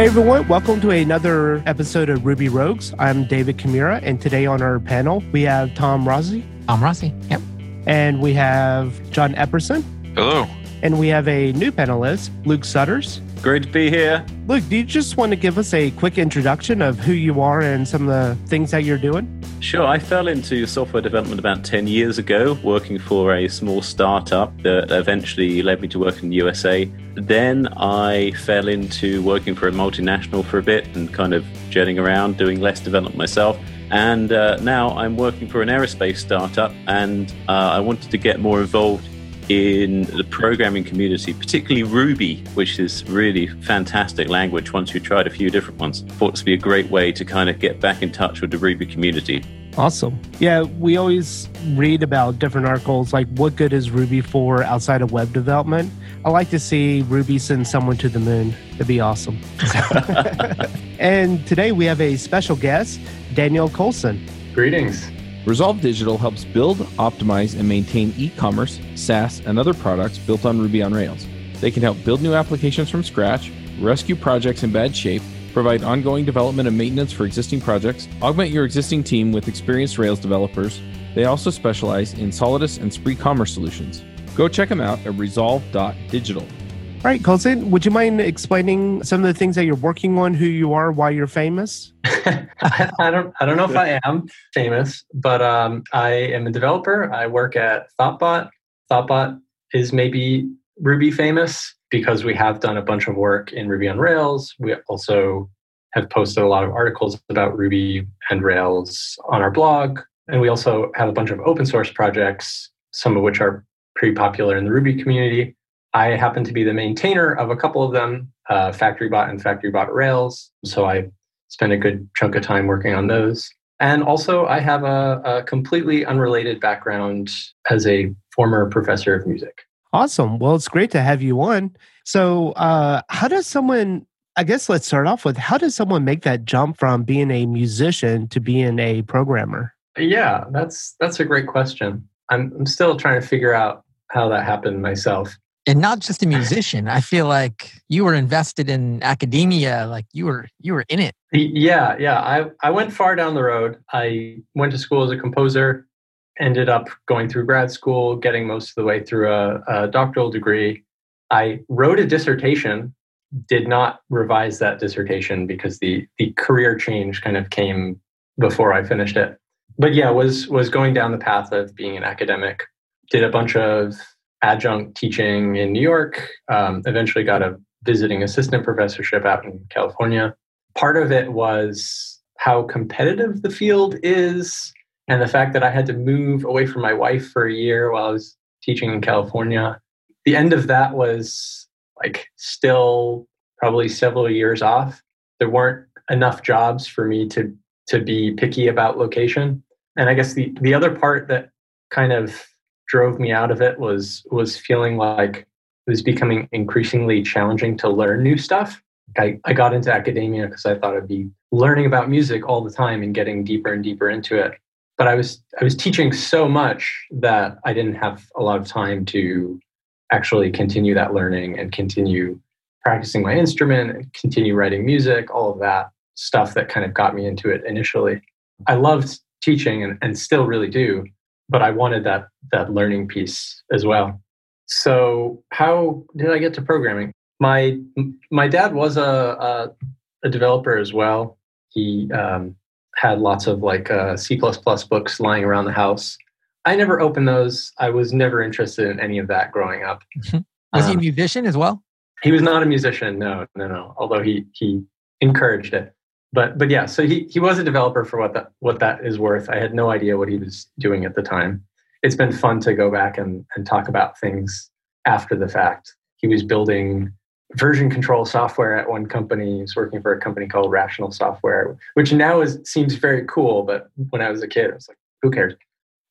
Hey everyone, welcome to another episode of Ruby Rogues. I'm David Kimura, and today on our panel we have Tom Rossi. Tom Rossi, yep. And we have John Epperson. Hello. And we have a new panelist, Luke Stutters. Great to be here. Luke, do you just want to give us a quick introduction of who you are and some of the things that you're doing? Sure. I fell into software development about 10 years ago, working for a small startup that eventually led me to work in the USA. Then I fell into working for a multinational for a bit and kind of jetting around, doing less development myself. And uh, now I'm working for an aerospace startup, and uh, I wanted to get more involved in the programming community, particularly Ruby, which is really fantastic language once you've tried a few different ones. Thought to be a great way to kind of get back in touch with the Ruby community. Awesome. Yeah, we always read about different articles like what good is Ruby for outside of web development. I like to see Ruby send someone to the moon. That'd be awesome. and today we have a special guest, Daniel Colson. Greetings. Resolve Digital helps build, optimize, and maintain e commerce, SaaS, and other products built on Ruby on Rails. They can help build new applications from scratch, rescue projects in bad shape, provide ongoing development and maintenance for existing projects, augment your existing team with experienced Rails developers. They also specialize in Solidus and Spree commerce solutions. Go check them out at resolve.digital. All right, Colson, would you mind explaining some of the things that you're working on, who you are, why you're famous? I, I, don't I don't know if I am famous, but um, I am a developer. I work at Thoughtbot. Thoughtbot is maybe Ruby famous because we have done a bunch of work in Ruby on Rails. We also have posted a lot of articles about Ruby and Rails on our blog. And we also have a bunch of open source projects, some of which are pretty popular in the Ruby community. I happen to be the maintainer of a couple of them, uh, FactoryBot and FactoryBot Rails. So I spend a good chunk of time working on those. And also, I have a, a completely unrelated background as a former professor of music. Awesome. Well, it's great to have you on. So, uh, how does someone, I guess let's start off with, how does someone make that jump from being a musician to being a programmer? Yeah, that's that's a great question. I'm, I'm still trying to figure out how that happened myself and not just a musician. I feel like you were invested in academia like you were you were in it. Yeah yeah. I i went far down the road. I went to school as a composer ended up going through grad school getting most of the way through a, a doctoral degree. I wrote a dissertation did not revise that dissertation because the the career change kind of came before i finished it. But yeah was was going down the path of being an academic. Did a bunch of adjunct teaching in New York, um, eventually got a visiting assistant professorship out in California. Part of it was how competitive the field is and the fact that I had to move away from my wife for a year while I was teaching in California. The end of that was like still probably several years off. There weren't enough jobs for me to to be picky about location. And I guess the the other part that kind of drove me out of it was was feeling like it was becoming increasingly challenging to learn new stuff. I, I got into academia because I thought I'd be learning about music all the time and getting deeper and deeper into it. But I was I was teaching so much that I didn't have a lot of time to actually continue that learning and continue practicing my instrument and continue writing music, all of that stuff that kind of got me into it initially. I loved teaching and, and still really do but I wanted that that learning piece as well. So how did I get to programming? My my dad was a a, a developer as well. He um, had lots of like uh, C books lying around the house. I never opened those. I was never interested in any of that growing up. was um, he a um, musician as well? He was not a musician. No, no, no. Although he he encouraged it but but yeah, so he he was a developer for what that what that is worth. I had no idea what he was doing at the time. It's been fun to go back and, and talk about things after the fact. He was building version control software at one company. He was working for a company called Rational Software, which now is seems very cool. But when I was a kid, I was like, who cares?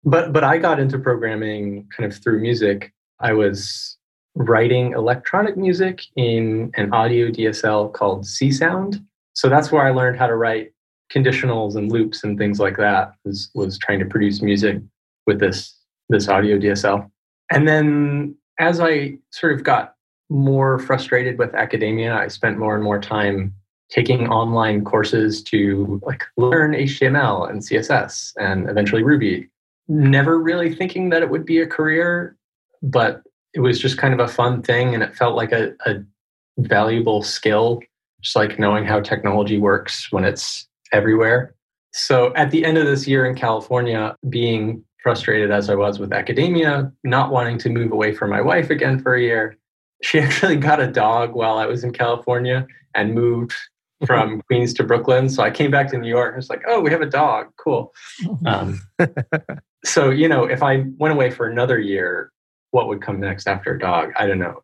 But but I got into programming kind of through music. I was writing electronic music in an audio DSL called Csound so that's where I learned how to write conditionals and loops and things like that. Was was trying to produce music with this this audio DSL. And then as I sort of got more frustrated with academia, I spent more and more time taking online courses to like learn HTML and CSS and eventually Ruby. Never really thinking that it would be a career, but it was just kind of a fun thing and it felt like a, a valuable skill, just like knowing how technology works when it's everywhere. So at the end of this year in California, being frustrated as I was with academia, not wanting to move away from my wife again for a year, she actually got a dog while I was in California and moved from Queens to Brooklyn. So I came back to New York and was like, oh, we have a dog. Cool. Um, so, you know, if I went away for another year, what would come next after a dog? I don't know.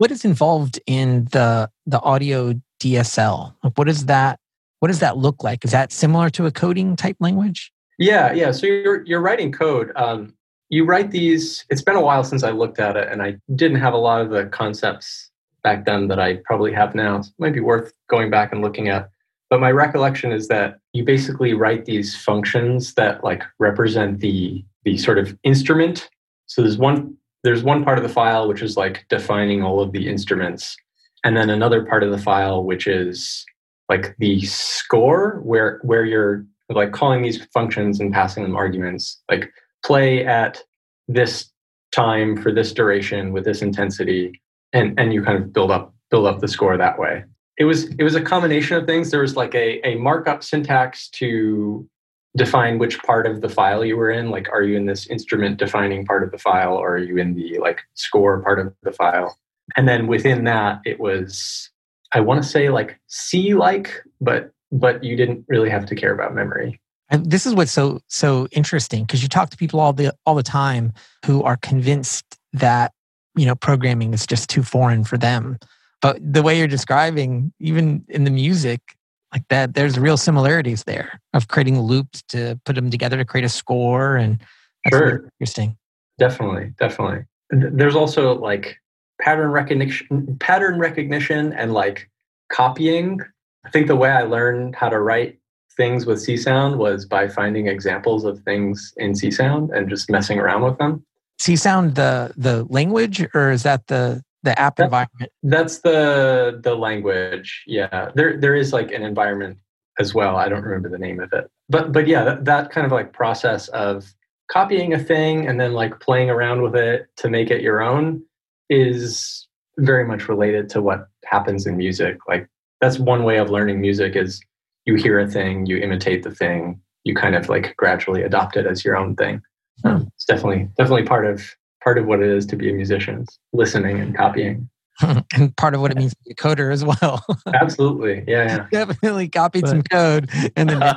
What is involved in the the audio DSL? Like what is that what does that look like? Is that similar to a coding type language? Yeah, yeah. So you're you're writing code. Um, you write these. It's been a while since I looked at it, and I didn't have a lot of the concepts back then that I probably have now. So it might be worth going back and looking at. But my recollection is that you basically write these functions that like represent the the sort of instrument. So there's one there's one part of the file which is like defining all of the instruments, and then another part of the file which is like the score where where you're like calling these functions and passing them arguments like play at this time for this duration with this intensity and and you kind of build up build up the score that way. It was it was a combination of things. There was like a, a markup syntax to define which part of the file you were in? Like are you in this instrument defining part of the file or are you in the like score part of the file? And then within that it was i want to say like c like but but you didn't really have to care about memory. And this is what's so so interesting because you talk to people all the all the time who are convinced that you know programming is just too foreign for them. But the way you're describing even in the music like that there's real similarities there of creating loops to put them together to create a score and that's sure. interesting definitely definitely there's also like pattern recognition pattern recognition and like copying i think the way i learned how to write things with Csound was by finding examples of things in Csound and just messing around with them. Csound the the language or is that the the app that's, environment? That's the the language. Yeah. There there is like an environment as well. I don't remember the name of it. But but yeah, that, that kind of like process of copying a thing and then like playing around with it to make it your own is very much related to what happens in music. Like that's one way of learning music is you hear a thing, you imitate the thing, you kind of like gradually adopt it as your own thing. Um, it's definitely definitely part of part of what it is to be a musician, listening and copying. and part of what it means to be a coder as well. Absolutely, yeah, yeah. definitely copied but, some code, and then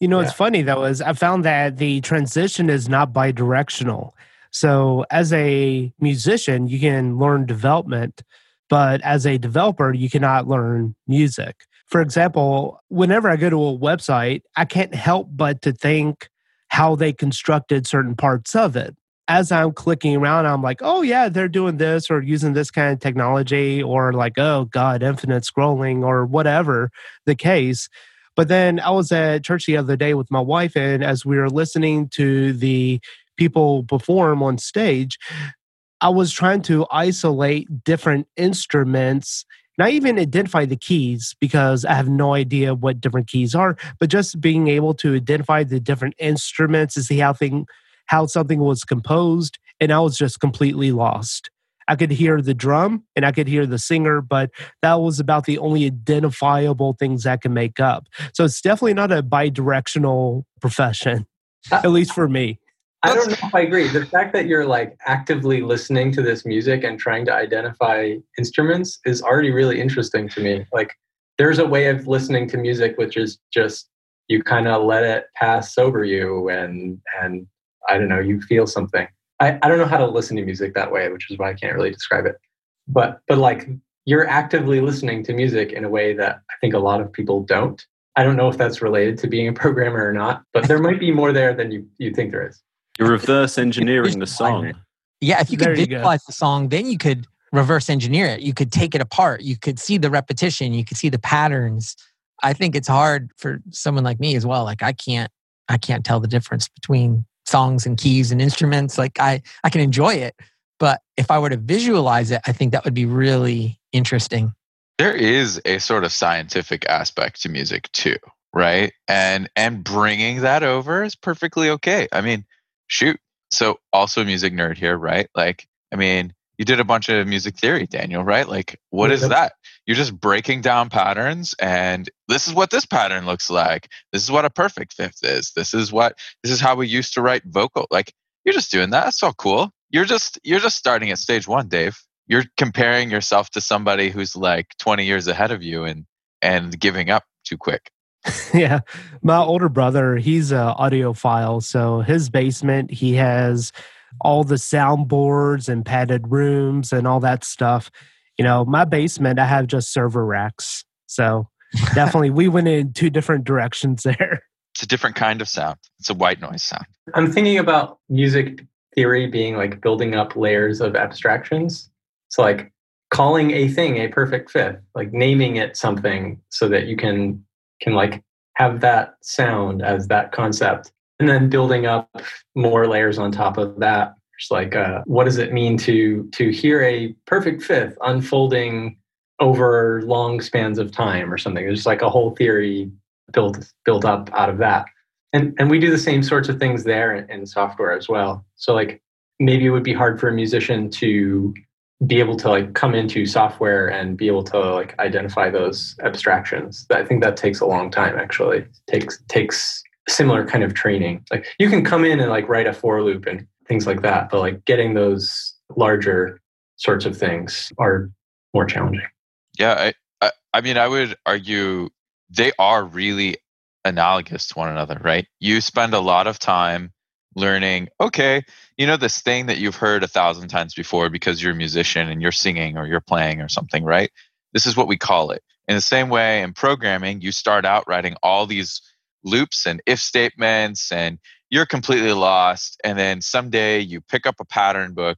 you know, yeah. what's funny though is I found that the transition is not bi-directional. So as a musician, you can learn development, but as a developer, you cannot learn music for example, whenever I go to a website, I can't help but to think how they constructed certain parts of it. As I'm clicking around, I'm like, oh, yeah, they're doing this or using this kind of technology, or like, oh, God, infinite scrolling or whatever the case. But then I was at church the other day with my wife, and as we were listening to the people perform on stage, I was trying to isolate different instruments not even identify the keys because I have no idea what different keys are, but just being able to identify the different instruments to see how thing how something was composed, and I was just completely lost. I could hear the drum and I could hear the singer, but that was about the only identifiable things I can make up. So it's definitely not a bi-directional profession, uh, at least for me. I don't know if I agree. The fact that you're like actively listening to this music and trying to identify instruments is already really interesting to me. Like there's a way of listening to music which is just you kind of let it pass over you and and I don't know, you feel something. I, I don't know how to listen to music that way, which is why I can't really describe it. But but like you're actively listening to music in a way that I think a lot of people don't. I don't know if that's related to being a programmer or not, but there might be more there than you, you think there is. You're reverse engineering the song. Yeah, if you could visualize the song, then you could reverse engineer it. You could take it apart. You could see the repetition. You could see the patterns. I think it's hard for someone like me as well. Like I can't, I can't tell the difference between songs and keys and instruments. Like I, I can enjoy it, but if I were to visualize it, I think that would be really interesting. there is a sort of scientific aspect to music too, right? And and bringing that over is perfectly okay. I mean, shoot. So also a music nerd here, right? Like, I mean, you did a bunch of music theory, Daniel, right? Like, what is that? You're just breaking down patterns, and this is what this pattern looks like. This is what a perfect fifth is. This is what this is how we used to write vocal. Like, you're just doing that. That's all cool. You're just you're just starting at stage one, Dave. You're comparing yourself to somebody who's like 20 years ahead of you and and giving up too quick. yeah, my older brother, he's a audiophile, so his basement he has all the soundboards and padded rooms and all that stuff. You know, my basement, I have just server racks. So definitely we went in two different directions there. It's a different kind of sound. It's a white noise sound. I'm thinking about music theory being like building up layers of abstractions. So like calling a thing a perfect fifth, like naming it something so that you can can like have that sound as that concept and then building up more layers on top of that just like uh, what does it mean to to hear a perfect fifth unfolding over long spans of time or something? There's like a whole theory built built up out of that. And and we do the same sorts of things there in, in software as well. So like maybe it would be hard for a musician to be able to like come into software and be able to like identify those abstractions. I think that takes a long time actually. It takes takes similar kind of training. Like you can come in and like write a for loop and things like that, but like getting those larger sorts of things are more challenging. Yeah, I, I, I mean, I would argue they are really analogous to one another, right? You spend a lot of time learning, okay, you know, this thing that you've heard a thousand times before because you're a musician and you're singing or you're playing or something, right? This is what we call it. In the same way, in programming, you start out writing all these loops and if statements and you're completely lost and then someday you pick up a pattern book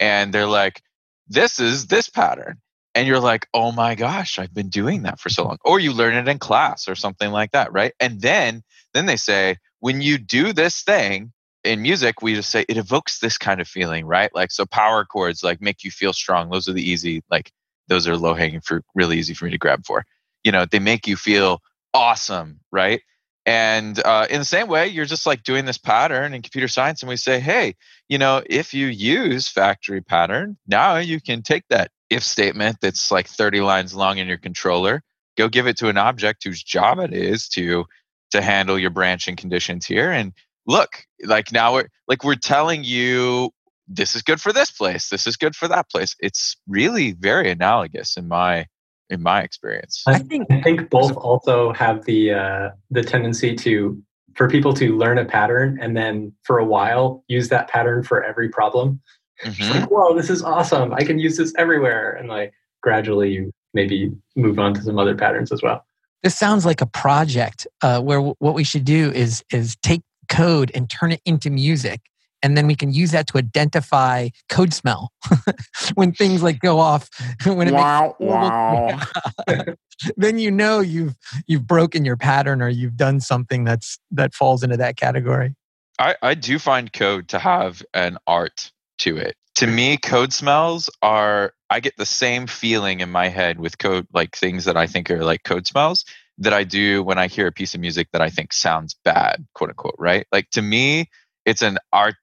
and they're like this is this pattern and you're like oh my gosh i've been doing that for so long or you learn it in class or something like that right? And then then they say when you do this thing in music we just say it evokes this kind of feeling right? Like so power chords like make you feel strong. Those are the easy like those are low hanging fruit really easy for me to grab for. You know they make you feel awesome right and uh, in the same way, you're just like doing this pattern in computer science, and we say, hey, you know, if you use factory pattern, now you can take that if statement that's like 30 lines long in your controller, go give it to an object whose job it is to to handle your branching conditions here, and look, like now we're like we're telling you this is good for this place, this is good for that place. It's really very analogous in my in my experience. I think I think both also have the uh, the tendency to for people to learn a pattern and then for a while use that pattern for every problem. Mm-hmm. Like, whoa, this is awesome! I can use this everywhere, and like gradually you maybe move on to some other patterns as well. This sounds like a project uh, where w- what we should do is is take code and turn it into music and then we can use that to identify code smell when things like go off when it wow, makes, wow. then you know you've you've broken your pattern or you've done something that's that falls into that category. I i do find code to have an art to it. To me code smells are i get the same feeling in my head with code like things that i think are like code smells that i do when i hear a piece of music that i think sounds bad quote unquote right? Like to me it's an art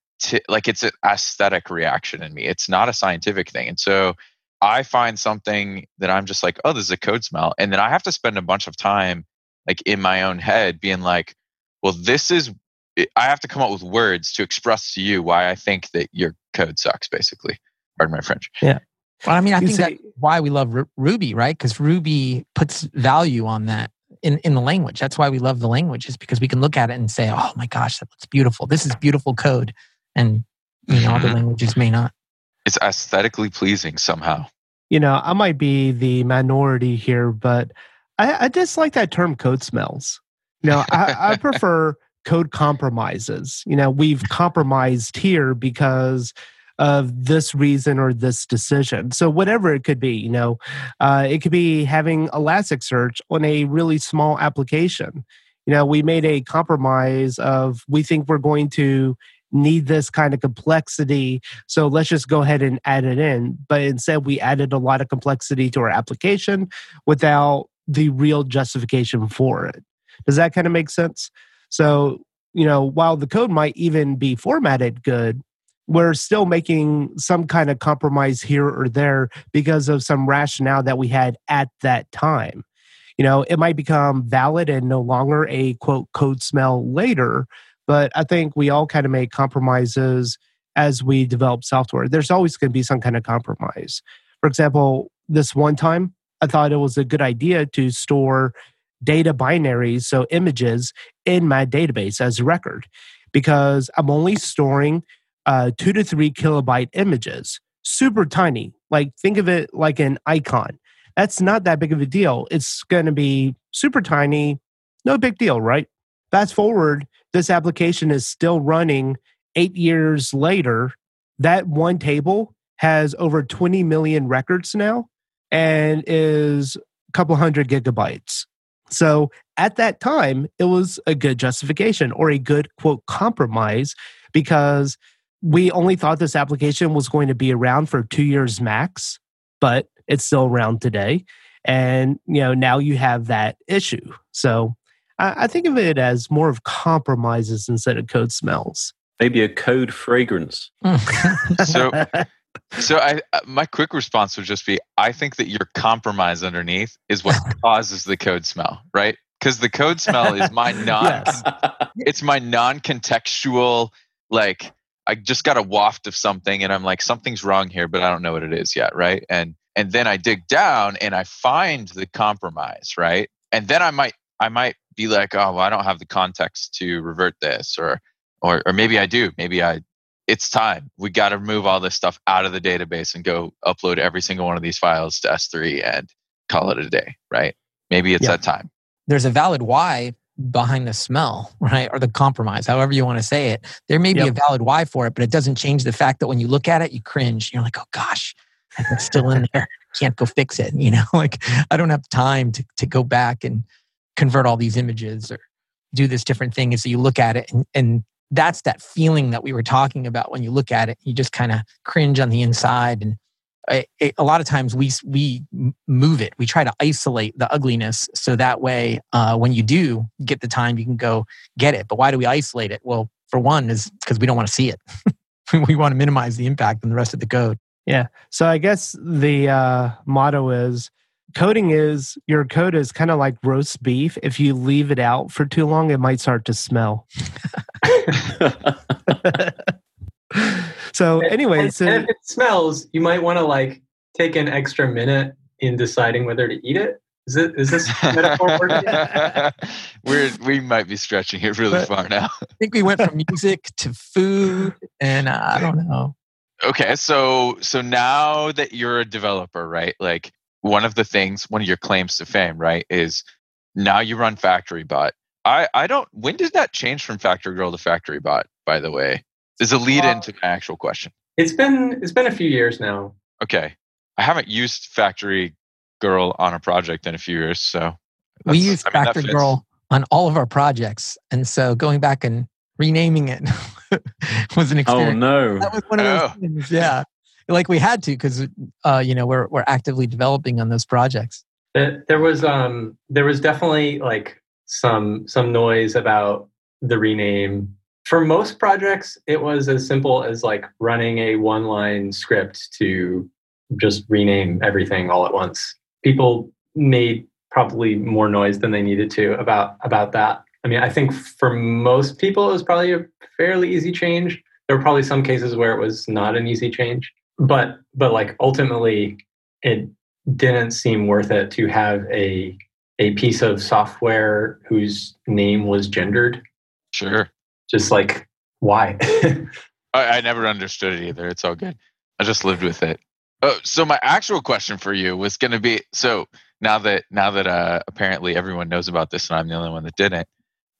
like it's an aesthetic reaction in me. It's not a scientific thing. And so I find something that I'm just like, oh, this is a code smell. And then I have to spend a bunch of time like in my own head being like, well, this is eh, I have to come up with words to express to you why I think that your code sucks, basically. Pardon my French. Yeah. Well, I mean, I you think say, that's why we love Ruby, right? Because Ruby puts value on that in, in the language. That's why we love the language, is because we can look at it and say, oh my gosh, that looks beautiful. This is beautiful code and you know other mm-hmm. languages may not it's aesthetically pleasing somehow you know i might be the minority here but i, I just like that term code smells you know I, I prefer code compromises you know we've compromised here because of this reason or this decision. So whatever it could be, you know, uh, it could be having Elasticsearch on a really small application. You know, we made a compromise of we think we're going to need this kind of complexity. So let's just go ahead and add it in. But instead, we added a lot of complexity to our application without the real justification for it. Does that kind of make sense? So, you know, while the code might even be formatted good, we're still making some kind of compromise here or there because of some rationale that we had at that time. You know, it might become valid and no longer a quote code smell later, but I think we all kind of make compromises as we develop software. There's always going to be some kind of compromise. For example, this one time, I thought it was a good idea to store data binaries, so images, in my database as a record because I'm only storing uh, two to three kilobyte images, super tiny. Like, think of it like an icon. That's not that big of a deal. It's going to be super tiny, no big deal, right? Fast forward, this application is still running eight years later. That one table has over 20 million records now and is a couple hundred gigabytes. So at that time, it was a good justification or a good quote compromise because we only thought this application was going to be around for two years max, but it's still around today. And you know, now you have that issue. So I, I think of it as more of compromises instead of code smells. Maybe a code fragrance. so so I uh, my quick response would just be I think that your compromise underneath is what causes the code smell, right? Because the code smell is my non Yes. it's my non-contextual like I just got a waft of something and I'm like something's wrong here but I don't know what it is yet, right? And and then I dig down and I find the compromise, right? And then I might I might be like, oh, well, I don't have the context to revert this or or or maybe I do. Maybe I it's time. We got to remove all this stuff out of the database and go upload every single one of these files to S3 and call it a day, right? Maybe it's Yeah. that time. There's a valid why behind the smell, right? Or the compromise, however you want to say it. There may be a valid why for it, but it doesn't change the fact that when you look at it, you cringe. You're like, oh gosh, it's still in there. Can't go fix it. You know, like I don't have time to, to go back and convert all these images or do this different thing. And so you look at it and, and that's that feeling that we were talking about. When you look at it you just kind of cringe on the inside. And I- it, a lot of times we we move it. We try to isolate the ugliness so that way uh, when you do get the time you can go get it. But why do we isolate it? Well for one is because we don't want to see it. We want to minimize the impact on the rest of the code. Yeah. So I guess the uh, motto is coding is your code is kind of like roast beef. If you leave it out for too long, it might start to smell. so anyway, and, and if it smells, you might want to like take an extra minute in deciding whether to eat it. Is it is this metaphor working? We're we might be stretching it really But- far now. i think we went from music to food and uh, i don't know Okay, so so now that you're a developer, right? Like one of the things, one of your claims to fame, right, is now you run Factory Bot. I I don't. When did that change from Factory Girl to Factory Bot? By the way, is a lead Well- into my actual question. It's been it's been a few years now. Okay, I haven't used Factory Girl on a project in a few years, so we that's- use I mean, that factor fits. girl on all of our projects and so going back and renaming it was an oh, experience. oh no. that was one of those Oh. things yeah like we had to because uh, you know we're, we're actively developing on those projects There was um there was definitely like some some noise about the rename. For most projects, it was as simple as like running a one line script to just rename everything all at once. People made probably more noise than they needed to about about that. I mean, I think for most people it was probably a fairly easy change. There were probably some cases where it was not an easy change. But but like ultimately it didn't seem worth it to have a a piece of software whose name was gendered. Sure. Just like why? I, I never understood it either. It's all good. I just lived with it. Oh, so my actual question for you was going to be: so now that now that uh, apparently everyone knows about this, and I'm the only one that didn't.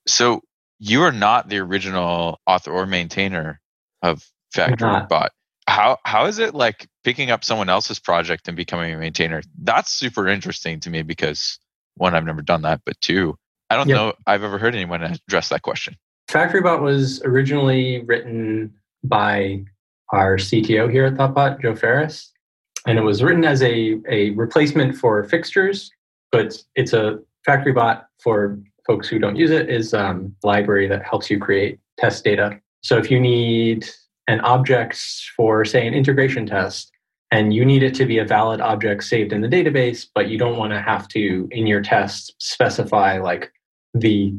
So you are not the original author or maintainer of Factory. Bot. How how is it like picking up someone else's project and becoming a maintainer? That's super interesting to me because one, I've never done that, but two, I don't Yep. know I've ever heard anyone address that question. FactoryBot was originally written by our CTO here at Thoughtbot, Joe Ferris, and it was written as a, a replacement for fixtures, but it's a FactoryBot for folks who don't use it is um, library that helps you create test data. So if you need an object for, say, an integration test, and you need it to be a valid object saved in the database, but you don't want to have to, in your test, specify like the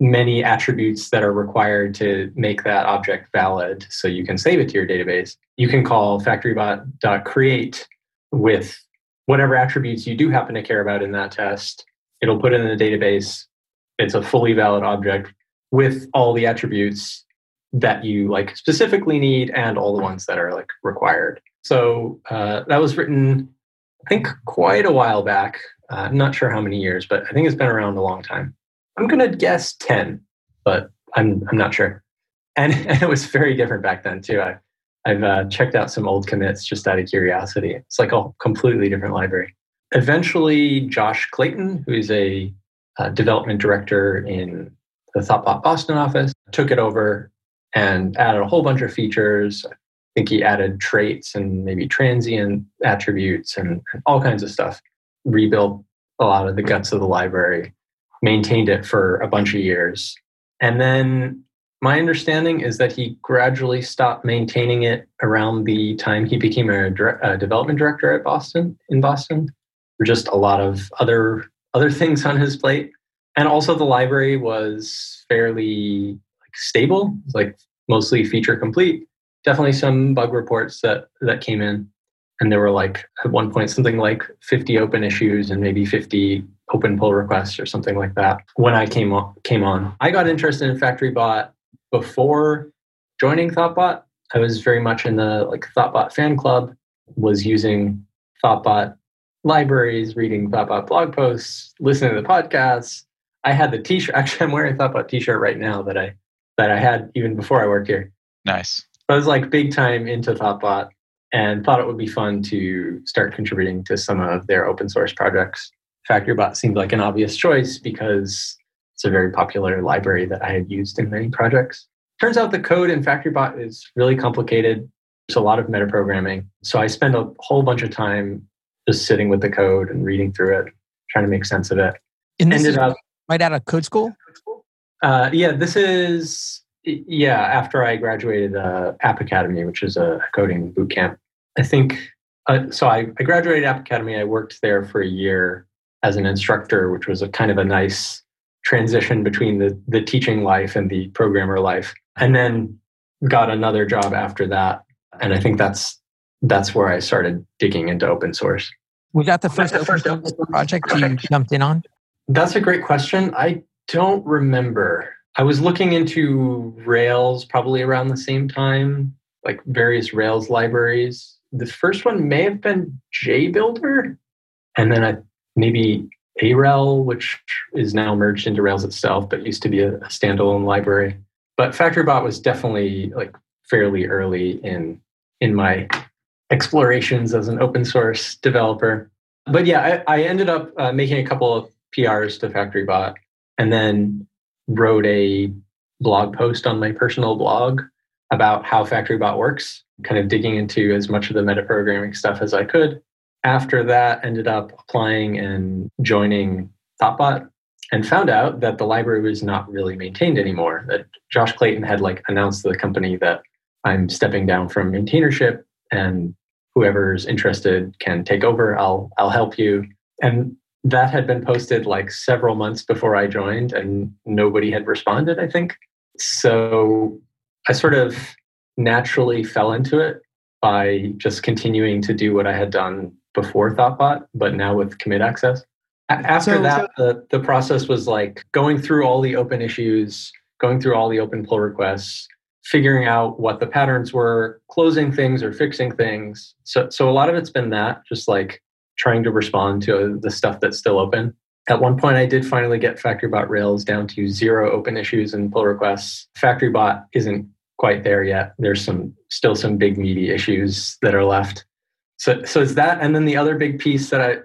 many attributes that are required to make that object valid so you can save it to your database. You can call factorybot.create with whatever attributes you do happen to care about in that test. It'll put it in the database. It's a fully valid object with all the attributes that you like specifically need and all the ones that are like required. So uh, that was written, I think, quite a while back. Uh, I'm not sure how many years, but I think it's been around a long time. I'm going to guess 10, but I'm, I'm not sure. And, and it was very different back then, too. I, I've uh, checked out some old commits just out of curiosity. It's like a completely different library. Eventually, Josh Clayton, who is a uh, development director in the Thoughtbot Boston office, took it over and added a whole bunch of features. I think he added traits and maybe transient attributes and, and all kinds of stuff. Rebuilt a lot of the guts of the library maintained it for a bunch of years. And then my understanding is that he gradually stopped maintaining it around the time he became a, a development director at Boston in Boston. For just a lot of other other things on his plate, and also the library was fairly stable, like mostly feature complete. Definitely some bug reports that that came in, and there were like at one point something like 50 open issues and maybe 50 open pull requests or something like that when I came on, came on. I got interested in FactoryBot before joining Thoughtbot. I was very much in the like Thoughtbot fan club, was using Thoughtbot libraries, reading Thoughtbot blog posts, listening to the podcasts. I had the t-shirt. Actually, I'm wearing a Thoughtbot t-shirt right now that I that I had even before I worked here. Nice. I was like big time into Thoughtbot and thought it would be fun to start contributing to some of their open source projects. FactoryBot seemed like an obvious choice because it's a very popular library that I had used in many projects. Turns out the code in FactoryBot is really complicated. There's a lot of metaprogramming. So I spend a whole bunch of time just sitting with the code and reading through it, trying to make sense of it. And this Ended is up, right out of code school? Uh, yeah, this is yeah after I graduated uh, App Academy, which is a coding boot camp. I think uh, so. I, I graduated App Academy. I worked there for a year as an instructor, which was a kind of a nice transition between the, the teaching life and the programmer life. And then got another job after that. And I think that's that's where I started digging into open source. Was that the first open source project you jumped in on? That's a great question. I don't remember. I was looking into Rails probably around the same time, like various Rails libraries. The first one may have been JBuilder, and then I maybe AREL, which is now merged into Rails itself, but used to be a, a standalone library. But FactoryBot was definitely like fairly early in in my explorations as an open source developer. But yeah, I, I ended up uh, making a couple of PRs to FactoryBot, and then wrote a blog post on my personal blog about how FactoryBot works, kind of digging into as much of the metaprogramming stuff as I could after that, ended up applying and joining Thoughtbot and found out that the library was not really maintained anymore. That Josh Clayton had like announced to the company that I'm stepping down from maintainership and whoever's interested can take over. I'll I'll help you. And that had been posted like several months before I joined and nobody had responded, I think. So I sort of naturally fell into it by just continuing to do what I had done before Thoughtbot, but now with commit access. After so, that, so, the, the process was like going through all the open issues, going through all the open pull requests, figuring out what the patterns were, closing things or fixing things. So, so a lot of it's been that, just like trying to respond to uh, the stuff that's still open. At one point, I did finally get FactoryBot Rails down to zero open issues and pull requests. FactoryBot isn't quite there yet. There's some still some big meaty issues that are left. So, so it's that, and then the other big piece that I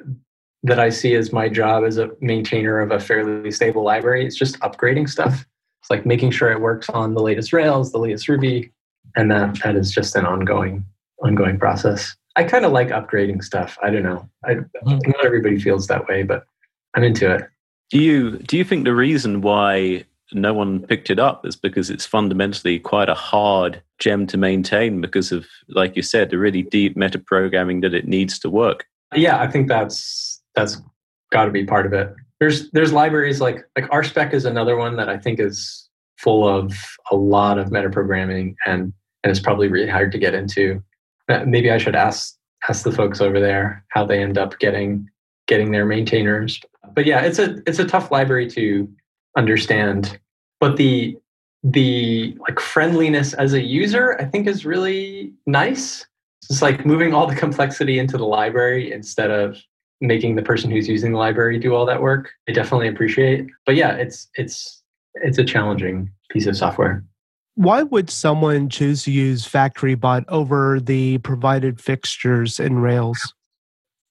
that I see as my job as a maintainer of a fairly stable library is just upgrading stuff. It's like making sure it works on the latest Rails, the latest Ruby, and that that is just an ongoing ongoing process. I kind of like upgrading stuff. I don't know. I, Mm. not everybody feels that way, but I'm into it. Do you do you think the reason why no one picked it up is because it's fundamentally quite a hard gem to maintain because of, like you said, the really deep meta programming that it needs to work? Yeah, I think that's that's got to be part of it. There's there's libraries like like RSpec is another one that I think is full of a lot of metaprogramming and and it's probably really hard to get into. Uh, Maybe I should ask ask the folks over there how they end up getting getting their maintainers. But yeah, it's a it's a tough library to understand. But the the like friendliness as a user, I think, is really nice. It's like moving all the complexity into the library instead of making the person who's using the library do all that work. I definitely appreciate. But yeah, it's it's it's a challenging piece of software. Why would someone choose to use FactoryBot over the provided fixtures in Rails?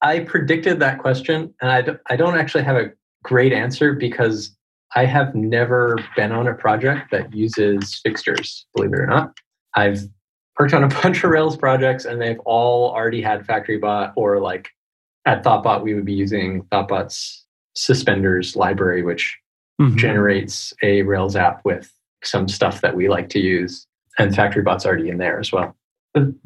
I predicted that question, and I, d- I don't actually have a great answer because I have never been on a project that uses fixtures, believe it or not. I've worked on a bunch of Rails projects, and they've all already had FactoryBot, or like at ThoughtBot, we would be using ThoughtBot's suspenders library, which Mhm. generates a Rails app with some stuff that we like to use, and FactoryBot's already in there as well.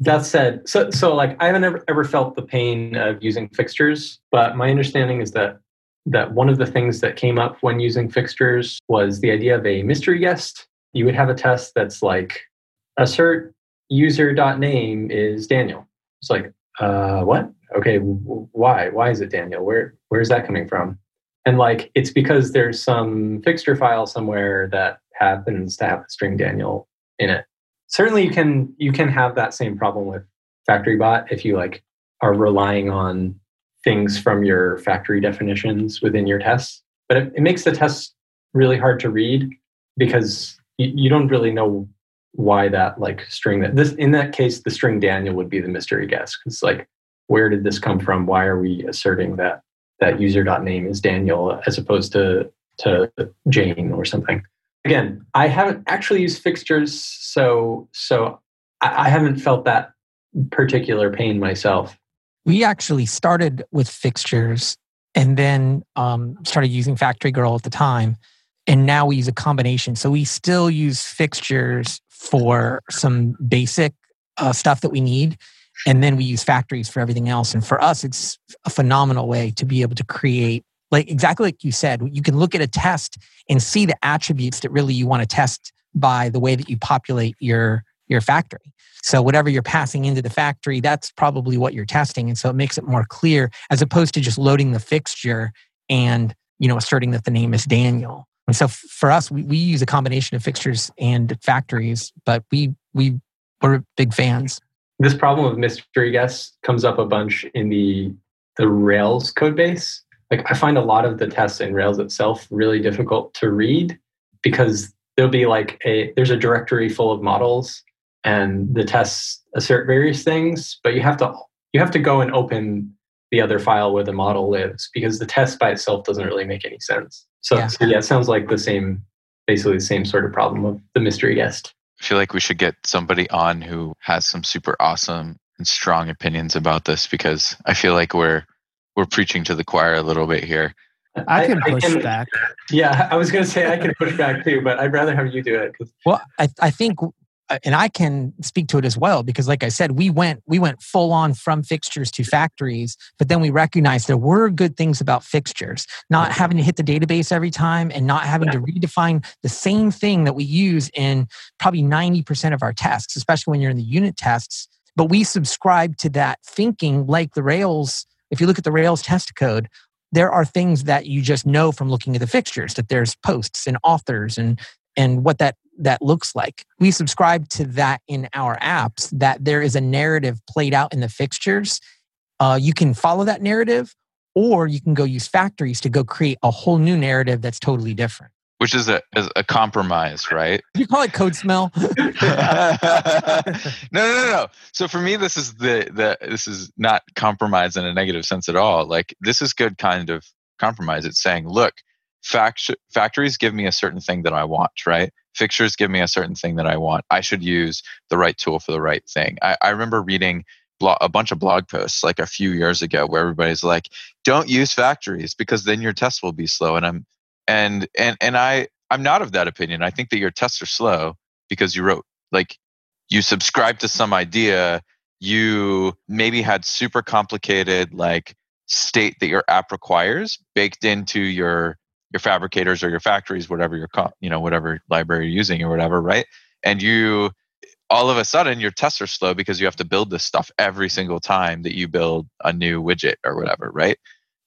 That said, so so like I haven't ever, ever felt the pain of using fixtures, but my understanding is that that one of the things that came up when using fixtures was the idea of a mystery guest. You would have a test that's like assert user.name is Daniel. It's like, uh, what? Okay, w- why? Why is it Daniel? Where where is that coming from? And like it's because there's some fixture file somewhere that happens to have the string Daniel in it. Certainly you can you can have that same problem with factory bot if you like are relying on things from your factory definitions within your tests. But it, it makes the tests really hard to read because you, you don't really know why that like string that this in that case the string Daniel would be the mystery guest. because like where did this come from? Why are we asserting that that user.name is Daniel as opposed to to Jane or something? Again, I haven't actually used fixtures, so so I, I haven't felt that particular pain myself. We actually started with fixtures and then um, started using Factory Girl at the time. And now we use a combination. So we still use fixtures for some basic uh, stuff that we need. And then we use factories for everything else. And for us, it's a phenomenal way to be able to create, like exactly like you said, you can look at a test and see the attributes that really you want to test by the way that you populate your your factory. So whatever you're passing into the factory, that's probably what you're testing. And so it makes it more clear as opposed to just loading the fixture and you know asserting that the name is Daniel. And so for us, we, we use a combination of fixtures and factories, but we we we're big fans. This problem of mystery guest comes up a bunch in the the Rails code base. Like I find a lot of the tests in Rails itself really difficult to read because there'll be like a there's a directory full of models and the tests assert various things, but you have to you have to go and open the other file where the model lives because the test by itself doesn't really make any sense. So Yeah. so yeah, it sounds like the same basically the same sort of problem of the mystery guest. I feel like we should get somebody on who has some super awesome and strong opinions about this because I feel like we're we're preaching to the choir a little bit here. I can push back. Yeah, I was going to say I can push back too, but I'd rather have you do it. Well, I, I think, uh, and I can speak to it as well because, like I said, we went we went full on from fixtures to factories, but then we recognized there were good things about fixtures, not having to hit the database every time and not having to redefine the same thing that we use in probably ninety percent of our tests, especially when you're in the unit tests. But we subscribe to that thinking, like the Rails. If you look at the Rails test code, there are things that you just know from looking at the fixtures that there's posts and authors and and what that that looks like. We subscribe to that in our apps that there is a narrative played out in the fixtures. Uh, you can follow that narrative, or you can go use factories to go create a whole new narrative that's totally different. Which is a is a compromise, right? You call it code smell. no, no, no, no. So for me, this is the the this is not compromise in a negative sense at all. Like this is good kind of compromise. It's saying, look, fact- factories give me a certain thing that I want, right? Fixtures give me a certain thing that I want. I should use the right tool for the right thing. I, I remember reading a bunch of blog posts like a few years ago where everybody's like, "Don't use factories because then your tests will be slow." And I'm and and and I I'm not of that opinion. I think that your tests are slow because you wrote like you subscribe to some idea you maybe had super complicated like state that your app requires baked into your your fabricators or your factories whatever your you know whatever library you're using or whatever right and you all of a sudden your tests are slow because you have to build this stuff every single time that you build a new widget or whatever right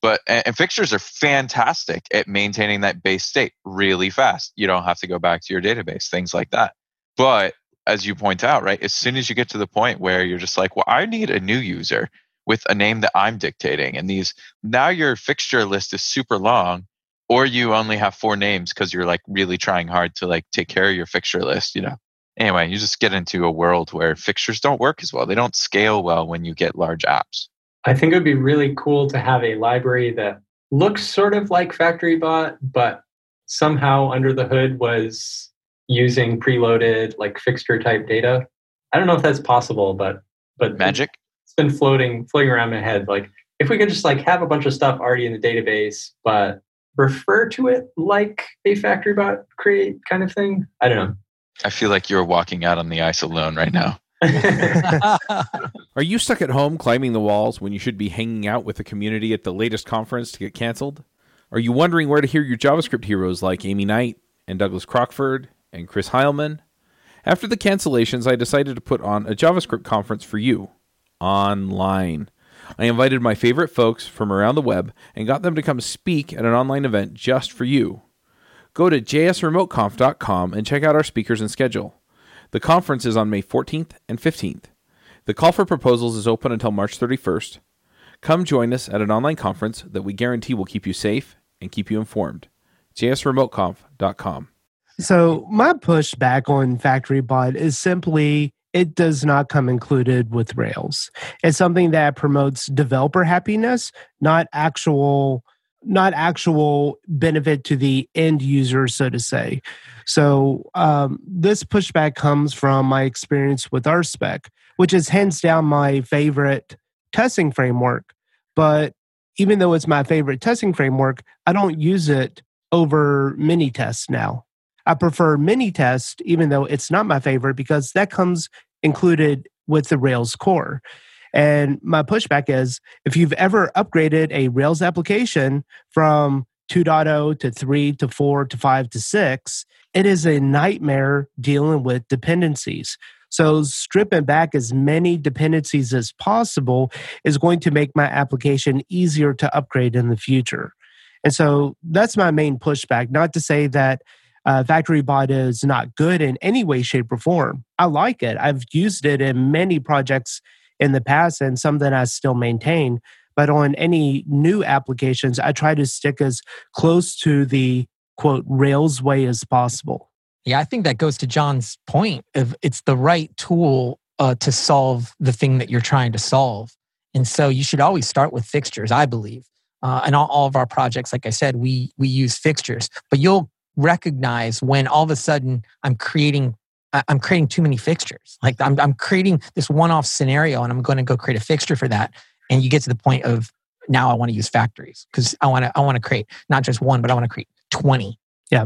but and, fixtures are fantastic at maintaining that base state really fast you don't have to go back to your database things like that but as you point out, right, as soon as you get to the point where you're just like, well, I need a new user with a name that I'm dictating, and these now your fixture list is super long, or you only have four names because you're like really trying hard to like take care of your fixture list, you know. Anyway, you just get into a world where fixtures don't work as well. They don't scale well when you get large apps. I think it would be really cool to have a library that looks sort of like FactoryBot, but somehow under the hood was using preloaded like fixture type data. I don't know if that's possible, but but magic. It's been floating floating around my head. Like if we could just like have a bunch of stuff already in the database, but refer to it like a FactoryBot create kind of thing. I don't know. I feel like you're walking out on the ice alone right now. Are you stuck at home climbing the walls when you should be hanging out with the community at the latest conference to get canceled? Are you wondering where to hear your JavaScript heroes like Aimee Knight and Douglas Crockford and Chris Heilmann. After the cancellations, I decided to put on a JavaScript conference for you online. I invited my favorite folks from around the web and got them to come speak at an online event just for you. Go to jsremoteconf.com and check out our speakers and schedule. The conference is on May 14th and 15th. The call for proposals is open until March 31st. Come join us at an online conference that we guarantee will keep you safe and keep you informed. jsremoteconf.com. So my pushback on FactoryBot is simply it does not come included with Rails. It's something that promotes developer happiness, not actual not actual benefit to the end user, so to say. So um, this pushback comes from my experience with RSpec, which is hands down my favorite testing framework. But even though it's my favorite testing framework, I don't use it over Minitest now. I prefer Minitest, even though it's not my favorite, because that comes included with the Rails core. And my pushback is if you've ever upgraded a Rails application from 2.0 to 3 to 4 to 5 to 6, it is a nightmare dealing with dependencies. So, stripping back as many dependencies as possible is going to make my application easier to upgrade in the future. And so, that's my main pushback. Not to say that uh, FactoryBot is not good in any way, shape, or form. I like it. I've used it in many projects in the past and some that I still maintain. But on any new applications, I try to stick as close to the quote Rails way as possible. Yeah, I think that goes to John's point of it's the right tool uh, to solve the thing that you're trying to solve. And so you should always start with fixtures, I believe. Uh, and all, all of our projects, like I said, we we use fixtures, but you'll recognize when all of a sudden I'm creating I'm creating too many fixtures. Like I'm, I'm creating this one-off scenario, and I'm going to go create a fixture for that. And you get to the point of now I want to use factories because I want to I want to create not just one, but I want to create twenty. Yeah.